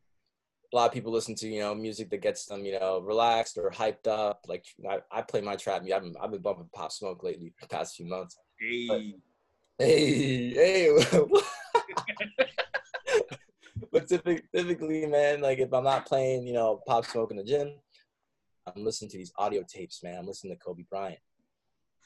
a lot of people listen to you know music that gets them you know relaxed or hyped up. Like I, I play my trap music. I've been, I've been bumping Pop Smoke lately the past few months. Hey, but, hey, hey. but typically, man, like if I'm not playing, you know, Pop Smoke in the gym, I'm listening to these audio tapes, man. I'm listening to Kobe Bryant.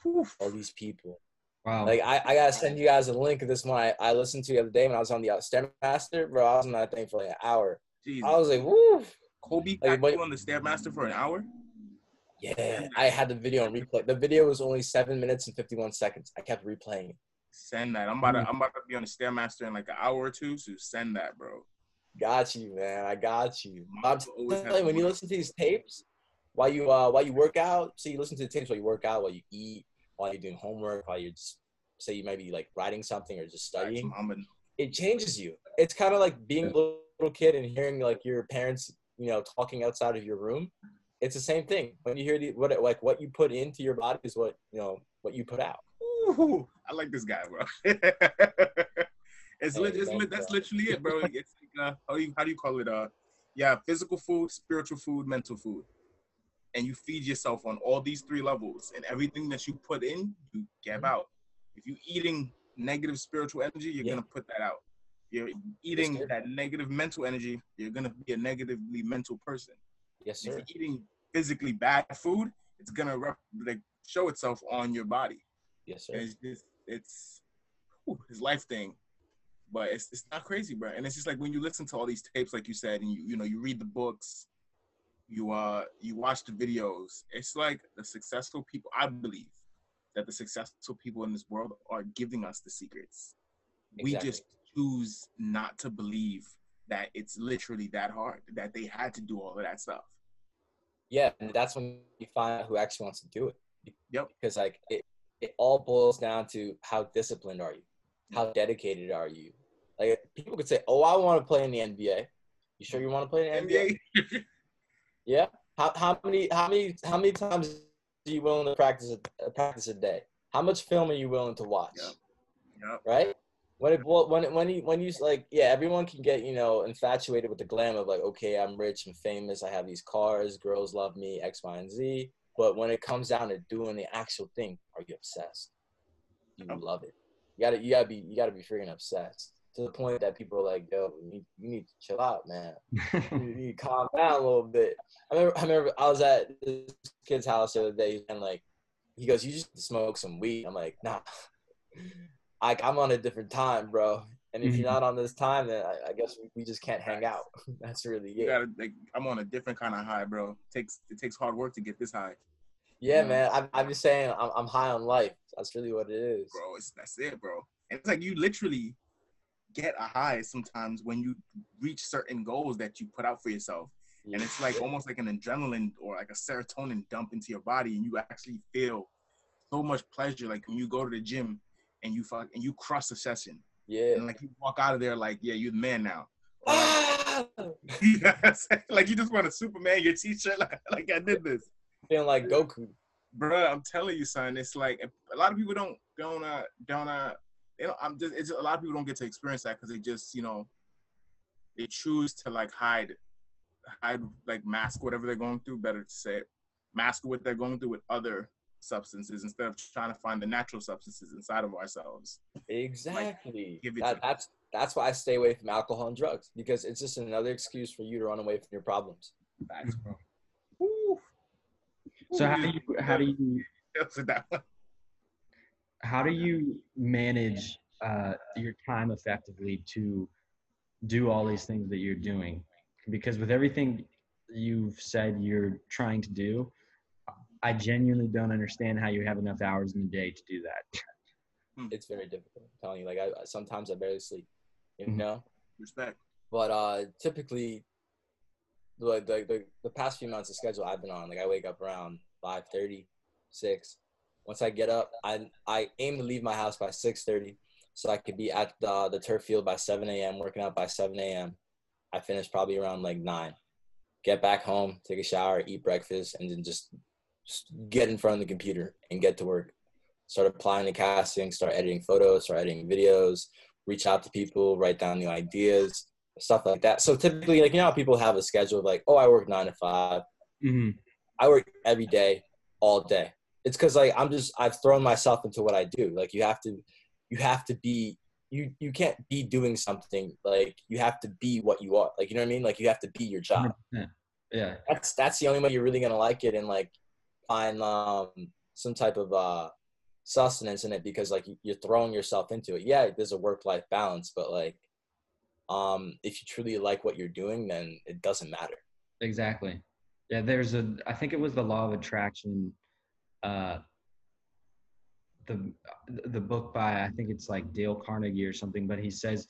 Oof. All these people. Wow. Like I, I gotta send you guys a link of this one I, I listened to the other day when I was on the uh, Stairmaster, bro. I was on that thing for like an hour. Jeez. I was like, woo. Kobe like, but, you on the Stairmaster for an hour? Yeah, I had the video on replay. The video was only seven minutes and fifty one seconds. I kept replaying it. Send that. I'm about to I'm about to be on the Stairmaster in like an hour or two, so send that, bro. Got you, man. I got you. I'm telling you, when you listen to these tapes, while you uh while you work out, so you listen to the tapes while you work out, while you eat, while you're doing homework, while you're just say you might be like writing something or just studying. It changes you. It's kind of like being a little kid and hearing like your parents, you know, talking outside of your room. It's the same thing. When you hear the what like what you put into your body is what you know what you put out. Ooh, I like this guy, bro. it's, hey, it's that's literally it, bro. It's like, uh, how do you how do you call it? Uh, yeah, physical food, spiritual food, mental food and you feed yourself on all these three levels and everything that you put in you give out if you're eating negative spiritual energy you're yeah. going to put that out you're eating that negative mental energy you're going to be a negatively mental person Yes, If sir. you're eating physically bad food, it's gonna rep- like show itself on your body. Yes, And sir. it's just it's whew, his life thing. But it's it's not crazy, bro. And it's just like when you listen to all these tapes, like you said, and you you know you read the books, you uh you watch the videos. It's like the successful people. I believe that the successful people in this world are giving us the secrets. We just choose not to believe that it's literally that hard. That they had to do all of that stuff. Yeah, and that's when you find out who actually wants to do it. Yep. Because like it, it all boils down to how disciplined are you, how dedicated are you. Like people could say, "Oh, I want to play in the NBA." You sure you want to play in the NBA? NBA. Yeah. How, how many how many how many times are you willing to practice a, practice a day? How much film are you willing to watch? Yep. Yep. Right. When it well, when it, when you when you like yeah everyone can get you know infatuated with the glam of like okay I'm rich I'm famous I have these cars girls love me X Y and Z but when it comes down to doing the actual thing are you obsessed? You Yep. love it? You gotta you gotta be you gotta be freaking obsessed to the point that people are like yo you need, you need to chill out man you need to calm down a little bit. I remember, I remember I was at this kid's house the other day, and like, he goes, "You just smoke some weed." I'm like, "Nah, like I'm on a different time, bro. And if you're mm-hmm. not on this time, then I, I guess we, we just can't hang out. That's really You it. gotta like I'm on a different kind of high, bro. takes it takes hard work to get this high, Yeah, Yeah. man. I'm, I'm just saying, I'm, I'm high on life. That's really what it is. bro. It's that's it, bro. And it's like you literally get a high sometimes when you reach certain goals that you put out for yourself. And it's like almost like an adrenaline or like a serotonin dump into your body, and you actually feel so much pleasure. Like when you go to the gym and you fuck and you crush a session, yeah. and like you walk out of there like, yeah, you're the man now. Or like, Ah! Yes. like you just want to Superman your t-shirt like, like I did this. Feeling like Goku. Bruh, I'm telling you, son. It's like a lot of people don't don't uh don't uh you know I'm just it's a lot of people don't get to experience that because they just you know they choose to like hide hide like mask whatever they're going through. Better to say it, mask what they're going through with other substances instead of trying to find the natural substances inside of ourselves. Exactly. give it that, that's that's why I stay away from alcohol and drugs because it's just another excuse for you to run away from your problems. Facts, bro. Woo. So how do you how do you you that how do you manage uh, your time effectively to do all these things that you're doing? Because with everything you've said you're trying to do, I genuinely don't understand how you have enough hours in the day to do that. It's very difficult. I'm telling you, like I I- sometimes I barely sleep. You Mhm. know. Respect. But uh, typically, the, the the the past few months, the schedule I've been on, like I wake up around 5:30, 6. Once I get up, I I aim to leave my house by 6:30, so I could be at the the turf field by 7 a.m. Working out by 7 a.m. I finish probably around like nine. Get back home, take a shower, eat breakfast, and then just, just get in front of the computer and get to work. Start applying to casting, start editing photos, start editing videos, reach out to people, write down new ideas, stuff like that. So typically, like you know, how people have a schedule of like, oh, I work nine to five. Mm-hmm. I work every day, all day. It's because like I'm just I've thrown myself into what I do. Like you have to, you have to be you you can't be doing something like you have to be what you are. Like you know what I mean? Like you have to be your job. Yeah. That's that's the only way you're really gonna like it and like find um some type of uh sustenance in it because like you're throwing yourself into it. Yeah, there's a work life balance, but like um if you truly like what you're doing, then it doesn't matter. Exactly. Yeah, there's a I think it was the law of attraction uh the the book by I think it's like Dale Carnegie or something, but he says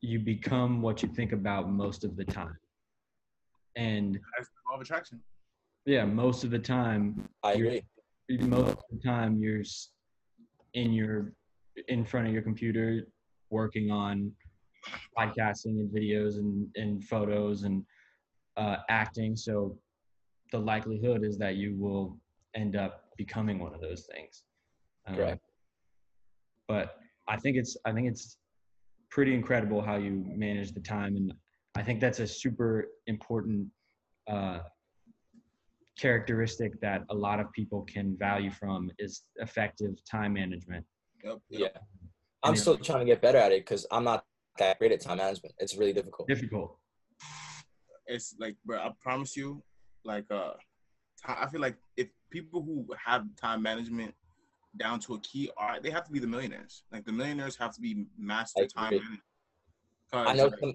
you become what you think about most of the time. And That's the law of attraction. Yeah, most of the time I agree. most of the time you're in your in front of your computer working on podcasting and videos and, and photos and uh, acting so the likelihood is that you will end up becoming one of those things Um, Correct. but i think it's i think it's pretty incredible how you manage the time and i think that's a super important uh, characteristic that a lot of people can value from is effective time management. Yep. Yeah. I'm still trying to get better at it because I'm not that great at time management. It's really difficult. Difficult. It's like, bro, I promise you, like uh, I feel like if people who have time management down to a key art, they have to be the millionaires. Like the millionaires have to be master time agree. management. I 'Cause, know. like, Some,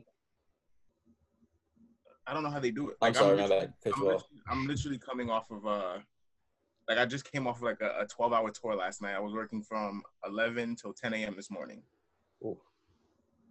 I don't know how they do it. I'm Like, sorry, my literally- I'm literally, I'm literally coming off of uh like I just came off of like a, a 12 hour tour last night. I was working from 11 till 10 a.m. this morning, Ooh.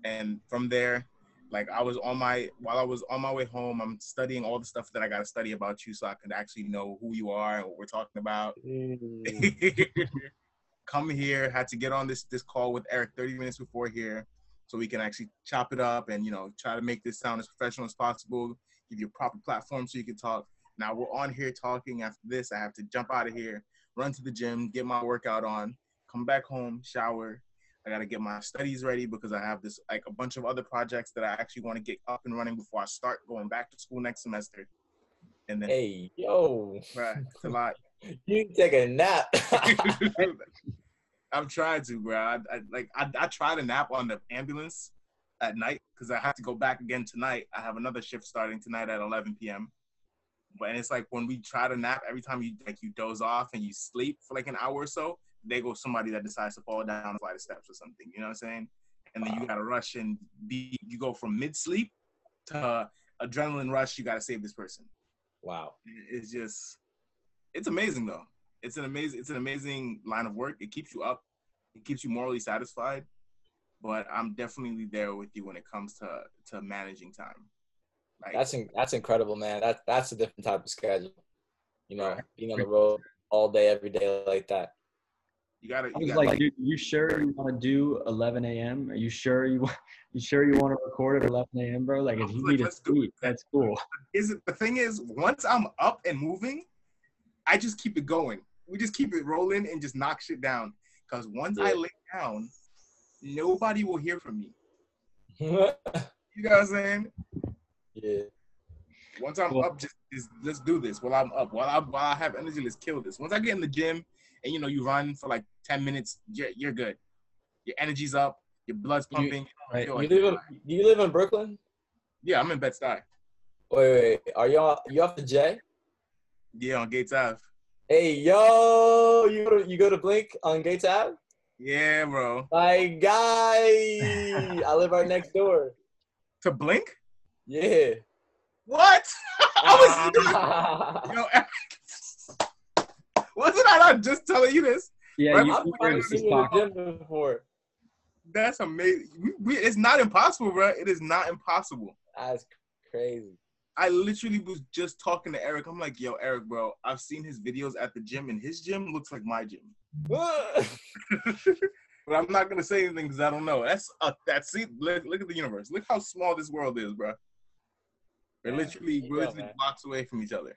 and from there, like I was on my while I was on my way home, I'm studying all the stuff that I got to study about you, so I can actually know who you are and what we're talking about. Mm. Come here, had to get on this this call with Eric 30 minutes before here, so we can actually chop it up and you know try to make this sound as professional as possible. Give you a proper platform so you can talk. Now we're on here talking. After this, I have to jump out of here, run to the gym, get my workout on, come back home, shower. I gotta get my studies ready because I have this like a bunch of other projects that I actually want to get up and running before I start going back to school next semester. And then, Hey, yo, right it's a lot. you take a nap. I'm trying to, bro. I, I like I, I try to nap on the ambulance at night because I have to go back again tonight. I have another shift starting tonight at 11 p.m. But and it's like when we try to nap, every time you like you doze off and you sleep for like an hour or so, they go somebody that decides to fall down a flight of steps or something. You know what I'm saying? And then you gotta rush and be. You go from mid sleep to adrenaline rush. You gotta save this person wow. it's just it's amazing though it's an amazing it's an amazing line of work it keeps you up it keeps you morally satisfied but i'm definitely there with you when it comes to to managing time like That's in, that's incredible, man. That that's a different type of schedule. You know, Right. being on the road all day, every day like that. you gotta I was gotta like, dude, you sure you want to do 11 a.m.? Are you sure you want? You sure you want to record at 11 a.m., bro? Like, if you like, need to it. sleep, that's cool. is it the thing is once i'm up and moving i just keep it going we just keep it rolling and just knock shit down because once i lay down nobody will hear from me you know what i'm saying Yeah. Once I'm Cool. up, just, just let's do this. While I'm up, while I while I have energy, let's kill this. Once I get in the gym and you know you run for like ten minutes, you're you're good. Your energy's up, your blood's You- pumping. Right. You live in do you live in Brooklyn? yeah, I'm in Bed Stuy. Wait, wait, wait. Are you on, you off the J? Yeah, on Gates Ave. Hey, yo, you go to, you go to Blink on Gates Ave? Yeah, bro. My guy, I live right next door. To blink? Yeah. What? I was ah. you know, wasn't I not just telling you this? Yeah, Right, you, I've you never seen you in the gym before. That's amazing. We, we, it's not impossible, bro. It is not impossible. That's crazy. I literally was just talking to Eric. I'm like, yo, Eric, bro, I've seen his videos at the gym, and his gym looks like my gym. but I'm not gonna say anything because I don't know. That's uh, that's see, look, look at the universe. Look how small this world is, bro. We're Yeah, literally we're go, literally man. blocks away from each other.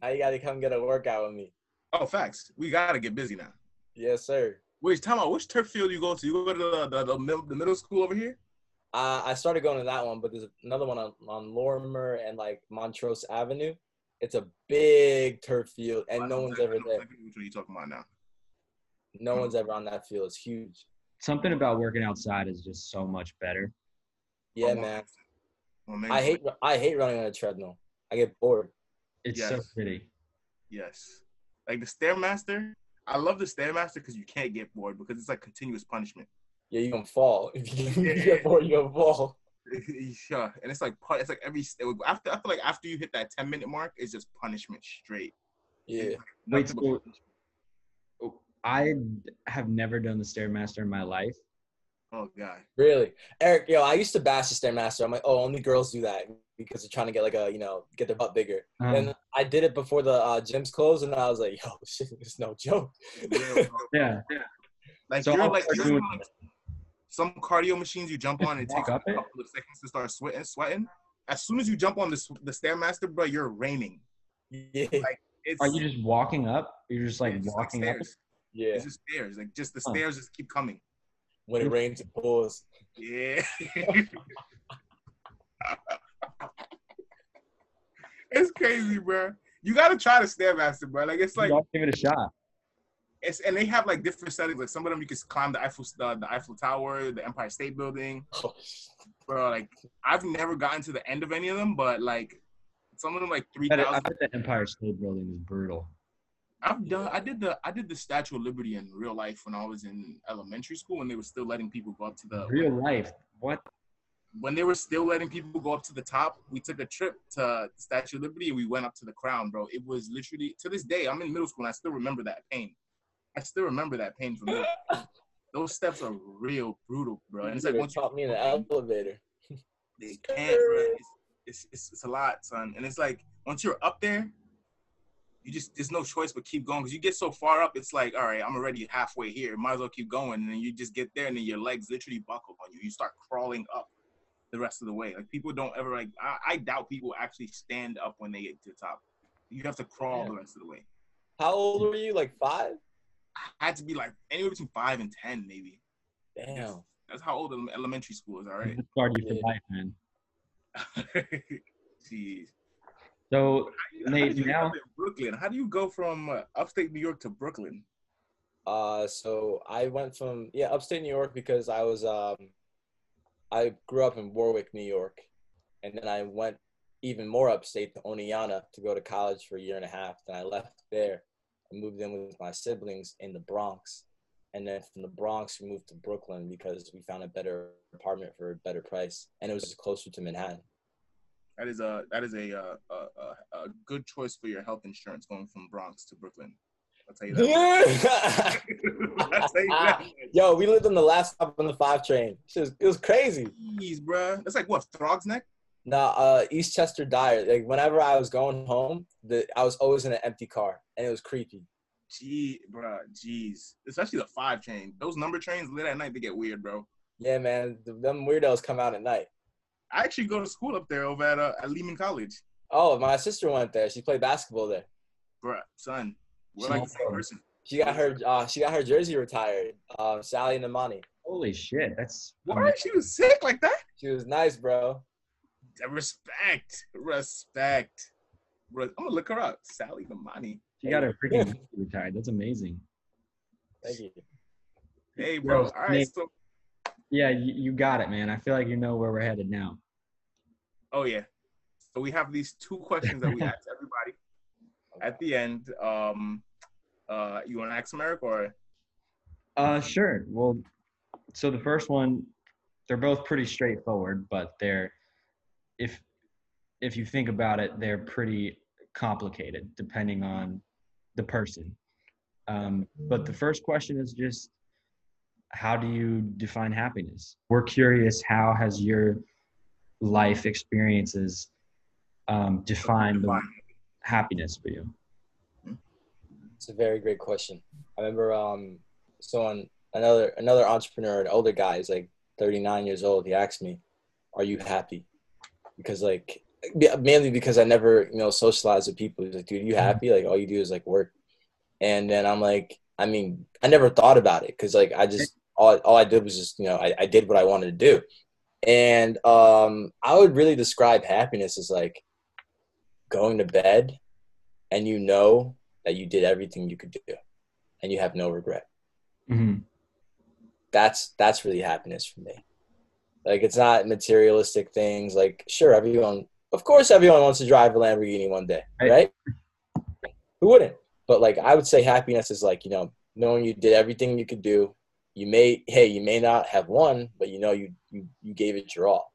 now you gotta come get a workout with me. Oh, facts. We gotta get busy now. Yes, sir. Wait, time out. Which turf field you go to? You go to the the, the, middle, the middle school over here? Uh, I started going to that one, but there's another one on, on Lorimer and like Montrose Avenue. It's a big turf field, and no one's ever there. Which one are you talking about now? No one's ever on that field. It's huge. Something about working outside is just so much better. Yeah, Oh, man. Well, I hate I hate running on a treadmill. I get bored. It's so pretty. Yes. Like the Stairmaster. I love the Stairmaster because you can't get bored because it's like continuous punishment. Yeah, you gonna fall. If you, if you Yeah. get bored, you gonna fall. yeah, and it's like pu- it's like every after I feel like after you hit that ten minute mark, it's just punishment straight. Yeah. Wait, Nothing so. I have never done the Stairmaster in my life. oh god, Really, Eric? Yo, I used to bash the stairmaster. I'm like, oh, only girls do that because they're trying to get like a you know get their butt bigger. Um, and I did it before the uh, gyms closed, and I was like, yo, shit, it's no joke. It's real, bro. yeah. like So you're I'll like you know, doing like, some cardio machines you jump on and it Walk takes a up it? couple of seconds to start sweating. Sweating. As soon as you jump on the the stairmaster, bro, you're raining. Yeah, It's Are you just walking up? You're just like it's just walking up. yeah. It's just stairs. Like just the Huh. stairs just keep coming. When it rains, it pours. Yeah. it's crazy, bro. You gotta try the stairmaster, bro. Like it's like Y'all give it a shot. It's and they have like different settings. Like some of them you can climb the Eiffel the, the Eiffel Tower, the Empire State Building, oh, bro. Like I've never gotten to the end of any of them, but like some of them like three I bet, I thousand. bet the Empire State Building is brutal. I've done. I did the. I did the Statue of Liberty in real life when I was in elementary school, and they were still letting people go up to the. Real life. What? When they were still letting people go up to the top, we took a trip to Statue of Liberty and we went up to the crown, bro. It was literally to this day. I'm in middle school and I still remember that pain. I still remember that pain from school. Those steps are real brutal, bro. And it's like once you me in the elevator. they can't, bro. It's, it's, it's, it's a lot, son. And it's like once you're up there, you just there's no choice but keep going because you get so far up. It's like, all right, I'm already halfway here. Might as well keep going. And then you just get there, and then your legs literally buckle on you. You start crawling up the rest of the way. Like people don't ever like. I, I doubt people actually stand up when they get to the top. You have to crawl Yeah. the rest of the way. How old were you? Like five? I had to be like anywhere between five and ten, maybe. Damn. That's how old elementary school is. All right. It's started you for Yeah. life, man. Jeez. So How Nate, did you now in Brooklyn? How do you go from uh, upstate New York to Brooklyn? Uh, so I went from yeah upstate New York because I was um, I grew up in Warwick, New York, and then I went even more upstate to Oneonta to go to college for a year and a half. Then I left there and moved in with my siblings in the Bronx, and then from the Bronx we moved to Brooklyn because we found a better apartment for a better price, and it was closer to Manhattan. That is a that is a uh, a, a, a good choice for your health insurance going from Bronx to Brooklyn. I'll tell you that. Tell you that. Yo, we lived on the last stop on the five train. It was, it was crazy. Jeez, bruh. That's like what Throg's Neck. Nah, uh, Eastchester Dyer. Like whenever I was going home, the I was always in an empty car, and it was creepy. Gee, bruh. Jeez. Especially the five train. Those number trains late at night they get weird, bro. Yeah, man, the, them weirdos come out at night. I actually go to school up there over at uh, at Lehman College, Oh, my sister went there. She played basketball there. bruh. Son, we're like the same person. She got her uh, she got her jersey retired. Uh, Sally Namani. holy shit, that's What? She was sick like that. She was nice, bro. Respect, respect. Bro, I'm gonna look her up. Sally Namani. She got her freaking retired. That's amazing. Thank you. Hey, bro. Bro, All right, Nate- so Yeah, you, you got it, man. I feel like you know where we're headed now. Oh yeah. So we have these two questions that we ask everybody at the end. Um, uh, you want to ask Merrick or? Uh, sure. Well, so the first one, they're both pretty straightforward, but they're if if you think about it, they're pretty complicated depending on the person. Um, but the first question is just how do you define happiness? We're curious how has your life experiences um, defined Define. happiness for you? It's a very great question. I remember um someone another another entrepreneur, an older guy, he's like 39 years old. He asked me, "Are you happy?" Because like mainly because I never you know socialized with people. He's like, "Dude, you happy? Like all you do is like work." And then I'm like, I mean, I never thought about it because like I just all all I did was just you know I, I did what I wanted to do. And um, I would really describe happiness as like going to bed and you know that you did everything you could do and you have no regret hmm that's that's really happiness for me like it's not materialistic things. Like sure everyone of course everyone wants to drive a lamborghini one day Right. right? Who wouldn't? But like i would say happiness is like you know knowing you did everything you could do. You may hey you may not have won but you know you you, you gave it your all.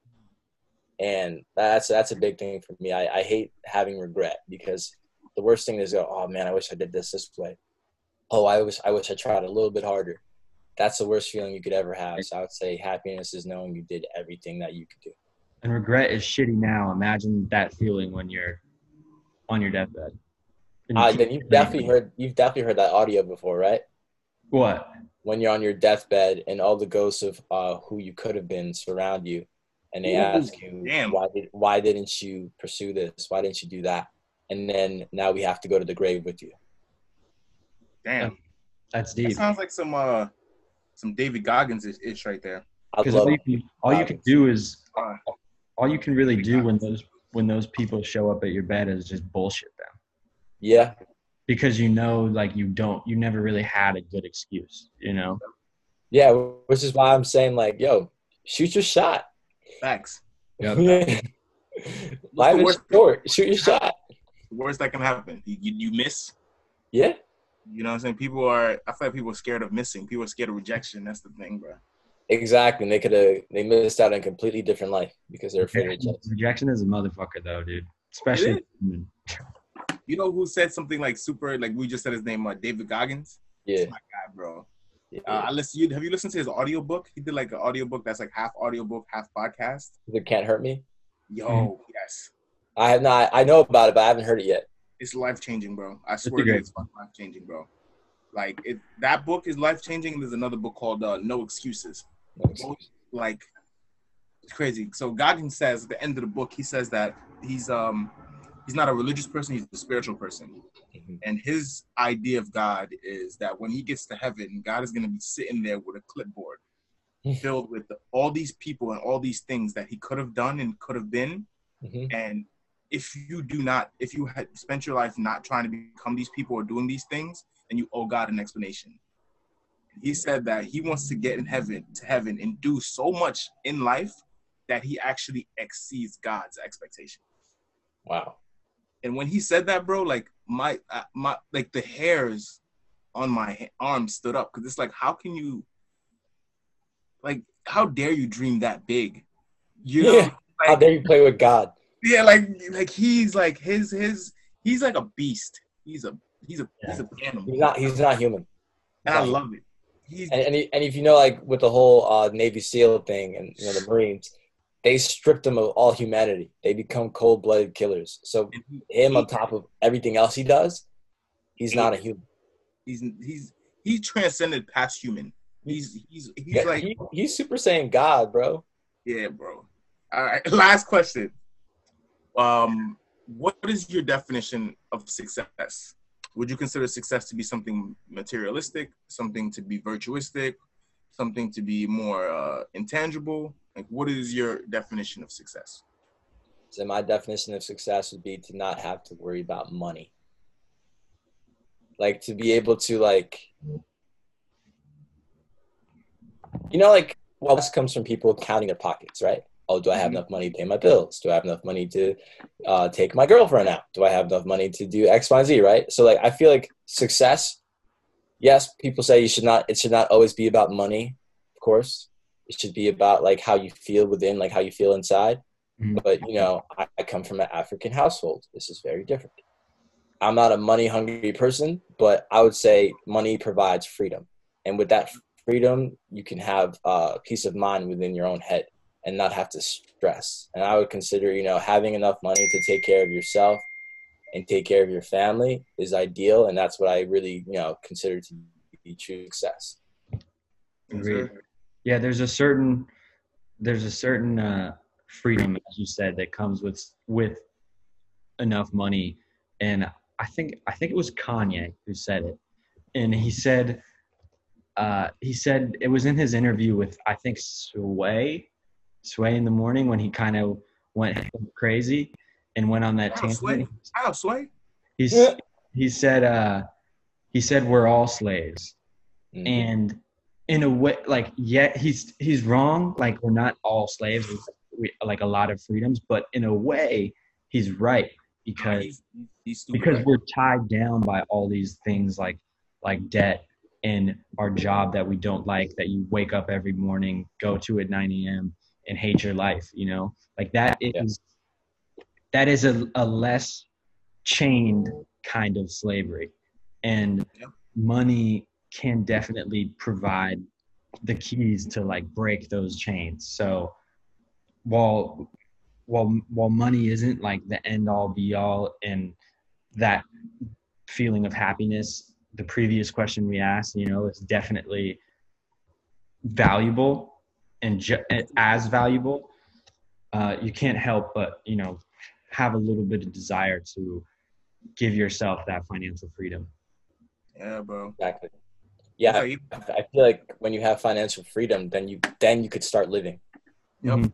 And that's that's a big thing for me. I, I hate having regret because the worst thing is go oh man i wish i did this this way. Oh i wish i wish i tried a little bit harder that's the worst feeling you could ever have so i would say happiness is knowing you did everything that you could do And regret is shitty now. Imagine that feeling when you're on your deathbed. You uh, then you've definitely heard you've definitely heard that audio before right what? when you're on your deathbed and all the ghosts of uh, who you could have been surround you and they Ooh, ask you damn. why did why didn't you pursue this why didn't you do that and then now we have to go to the grave with you Damn. That's That deep. sounds like some uh some David Goggins ish- ish right there. Because all you can all you can do is all you can really do when those when those people show up at your bed is just bullshit them. yeah Because you know like you don't you never really had a good excuse, you know? yeah which is why i'm saying like yo shoot your shot facts. Yep. Life is worst- short. Shoot your shot. The worst that can happen, you, you, you miss. Yeah. You know what I'm saying? People are. I feel like people are scared of missing. People are scared of rejection. That's the thing, bro. Exactly. And they could have they missed out on a completely different life because they're afraid of rejection. Rejection is a motherfucker, though, dude. Especially. You know who said something like super? Like we just said his name, uh, David Goggins. Yeah. My God, bro. yeah. Uh, I listen. You, have you listened to his audiobook? He did like an audiobook that's like half audiobook, half podcast. It can't hurt me. Yo, Mhm. yes, I have not. I know about it, but I haven't heard it yet. It's life changing, bro. I swear to God, it's life changing, bro. Like it, that book is life changing. There's another book called uh, No Excuses. like it's crazy. So Goggins says at the end of the book, he says that he's um he's not a religious person, he's a spiritual person. Mhm. And his idea of God is that when he gets to heaven, God is gonna be sitting there with a clipboard filled with all these people and all these things that he could have done and could have been. Mhm. And if you do not, if you had spent your life not trying to become these people or doing these things, then you owe God an explanation. He said that he wants to get in heaven to heaven and do so much in life that he actually exceeds God's expectation. Wow. And when he said that, bro, like my uh, my like the hairs on my arm stood up because it's like, how can you, like, how dare you dream that big? You know, Yeah. How dare you play with God? Yeah, like like he's like his his he's like a beast. He's a he's a he's a animal, He's not. He's not human. and I love it. He's And and, and if you know, like with the whole uh, Navy SEAL thing and you know the Marines, they stripped them of all humanity. They become cold-blooded killers. So he- him on top of everything else he does, he's not a human. he's he's he transcended past human. He's he's he's Yeah, like he, he's Super Saiyan God, bro. Yeah, bro. All right. Last question. Um, what is your definition of success? Would you consider success to be something materialistic, something to be virtuistic, something to be more uh, intangible? Like, what is your definition of success? So my definition of success would be to not have to worry about money. Like to be able to like you know like well this comes from people counting their pockets, right? Oh, do I have Mhm. enough money to pay my bills? Do I have enough money to uh, take my girlfriend out? Do I have enough money to do X, Y, Z, right? So like I feel like success, yes, people say you should not it should not always be about money, of course. It should be about like how you feel within, like how you feel inside but you know I, I come from an african household this is very different i'm not a money hungry person but i would say money provides freedom and with that freedom you can have uh, peace of mind within your own head and not have to stress. And i would consider you know having enough money to take care of yourself and take care of your family is ideal and that's what i really you know consider to be true success. Agreed. yeah there's a certain there's a certain uh, freedom as you said that comes with with enough money. And i think i think it was kanye who said it. And he said uh, he said it was in his interview with i think sway sway in the morning when he kind of went crazy and went on that Shout out Sway. tangent Shout out Sway. he's Yeah. he said uh he said we're all slaves Mhm. and in a way like yeah he's he's wrong like we're not all slaves we, like a lot of freedoms but in a way he's right because He's, he's stupid. because right? we're tied down by all these things like like debt and our job that we don't like that you wake up every morning go to at 9 a.m and hate your life you know? Like that is Yeah. that is a, a less chained kind of slavery. And money can definitely provide the keys to like break those chains. So while while while money isn't like the end all be all and that feeling of happiness the previous question we asked you know is definitely valuable and ju- as valuable uh, you can't help but you know have a little bit of desire to give yourself that financial freedom yeah, bro. exactly yeah So you- I feel like when you have financial freedom, then you then you could start living. Yep. Mhm.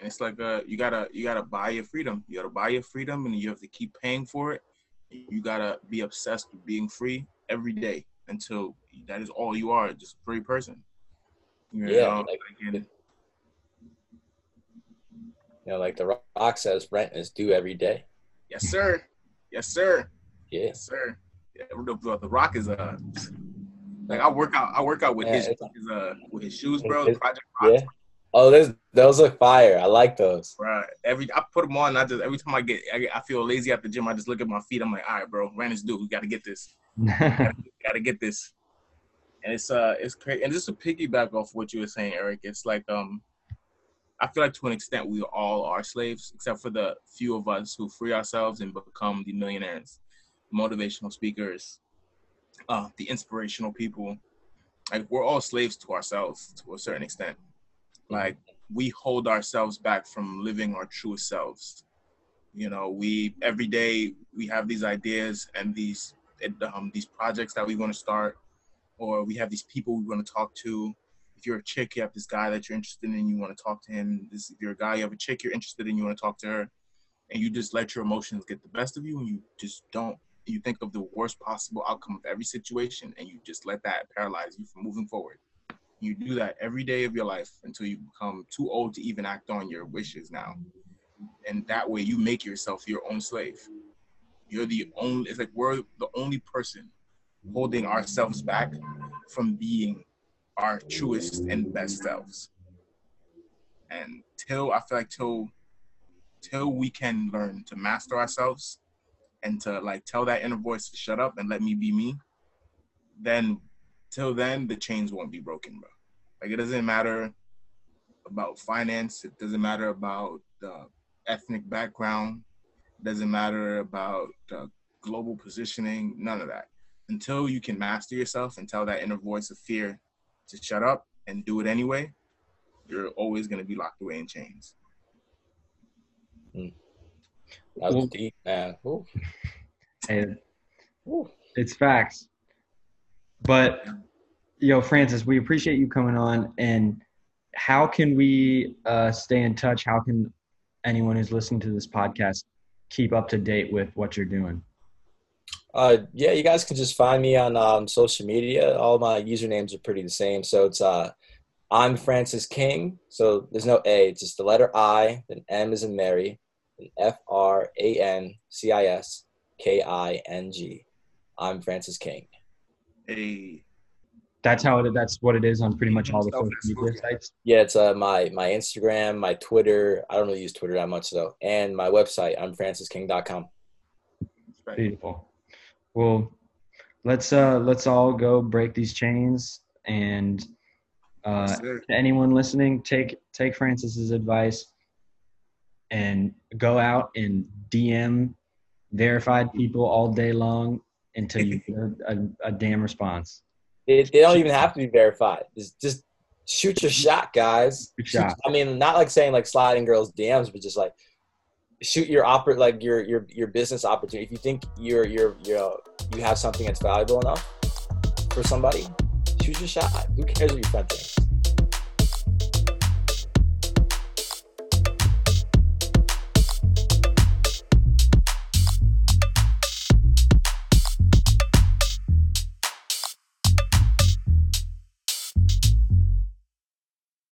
And it's like uh, you gotta you gotta buy your freedom. You gotta buy your freedom, and you have to keep paying for it. You gotta be obsessed with being free every day until that is all you are, just a free person. You Yeah, know, like- and You know, like the Rock says, rent is due every day. Yes, sir. Yes, sir. Yeah. Yes, sir. Yeah, the, the, the Rock is uh like I work out. I work out with Yeah, his, his uh with his shoes, bro. It's- Project Rock, Yeah. Oh, those those look fire. I like those. bro. Every I put them on. I just every time I get, I get I feel lazy at the gym. I just look at my feet. I'm like, all right, bro. Rent is due. We got to get this. got to get this. And it's uh it's crazy. And just to piggyback off what you were saying, Eric, it's like um I feel like to an extent we all are slaves, except for the few of us who free ourselves and become the millionaires, motivational speakers, uh, the inspirational people. Like we're all slaves to ourselves to a certain extent. Like we hold ourselves back from living our truest selves. You know, we every day we have these ideas and these um, these projects that we want to start, or we have these people we want to talk to. If you're a chick, you have this guy that you're interested in, you want to talk to him. This, if you're a guy, you have a chick you're interested in, you want to talk to her, and you just let your emotions get the best of you, and you just don't. You think of the worst possible outcome of every situation, and you just let that paralyze you from moving forward. You do that every day of your life until you become too old to even act on your wishes now, and that way you make yourself your own slave. You're the only. It's like we're the only person holding ourselves back from being our truest and best selves. And till I feel like till till we can learn to master ourselves and to like tell that inner voice to shut up and let me be me, then till then the chains won't be broken, bro. Like it doesn't matter about finance, it doesn't matter about the ethnic background, it doesn't matter about global positioning, none of that. Until you can master yourself and tell that inner voice of fear to shut up and do it anyway, you're always going to be locked away in chains. That was Well- deep, man. Ooh, Hey, ooh. it's facts. But yo, Francis, we appreciate you coming on. And how can we uh, stay in touch? How can anyone who's listening to this podcast keep up to date with what you're doing? Uh, yeah, you guys can just find me on um, social media. All my usernames are pretty the same. So it's uh, I'm Francis King. So there's no A. It's just the letter I, then M is in Mary, then F R A N C I S K I N G. I'm Francis King. A That's how it. That's what it is on pretty much all the social media sites. Yeah, it's uh, my my Instagram, my Twitter. I don't really use Twitter that much though, and my website. I'm francisking.com. Beautiful. Well, let's uh let's all go break these chains and uh Yes, to anyone listening, take take Francis's advice and go out and DM verified people all day long until you get a, a, a damn response. They, they don't even have to be verified. Just, just shoot your shot, guys. Good Shoot- I mean, not like saying like sliding girls DMs, but just like shoot your oper like your your your business opportunity. If you think you're you're you're you have something that's valuable enough for somebody, shoot your shot. Who cares what your friend?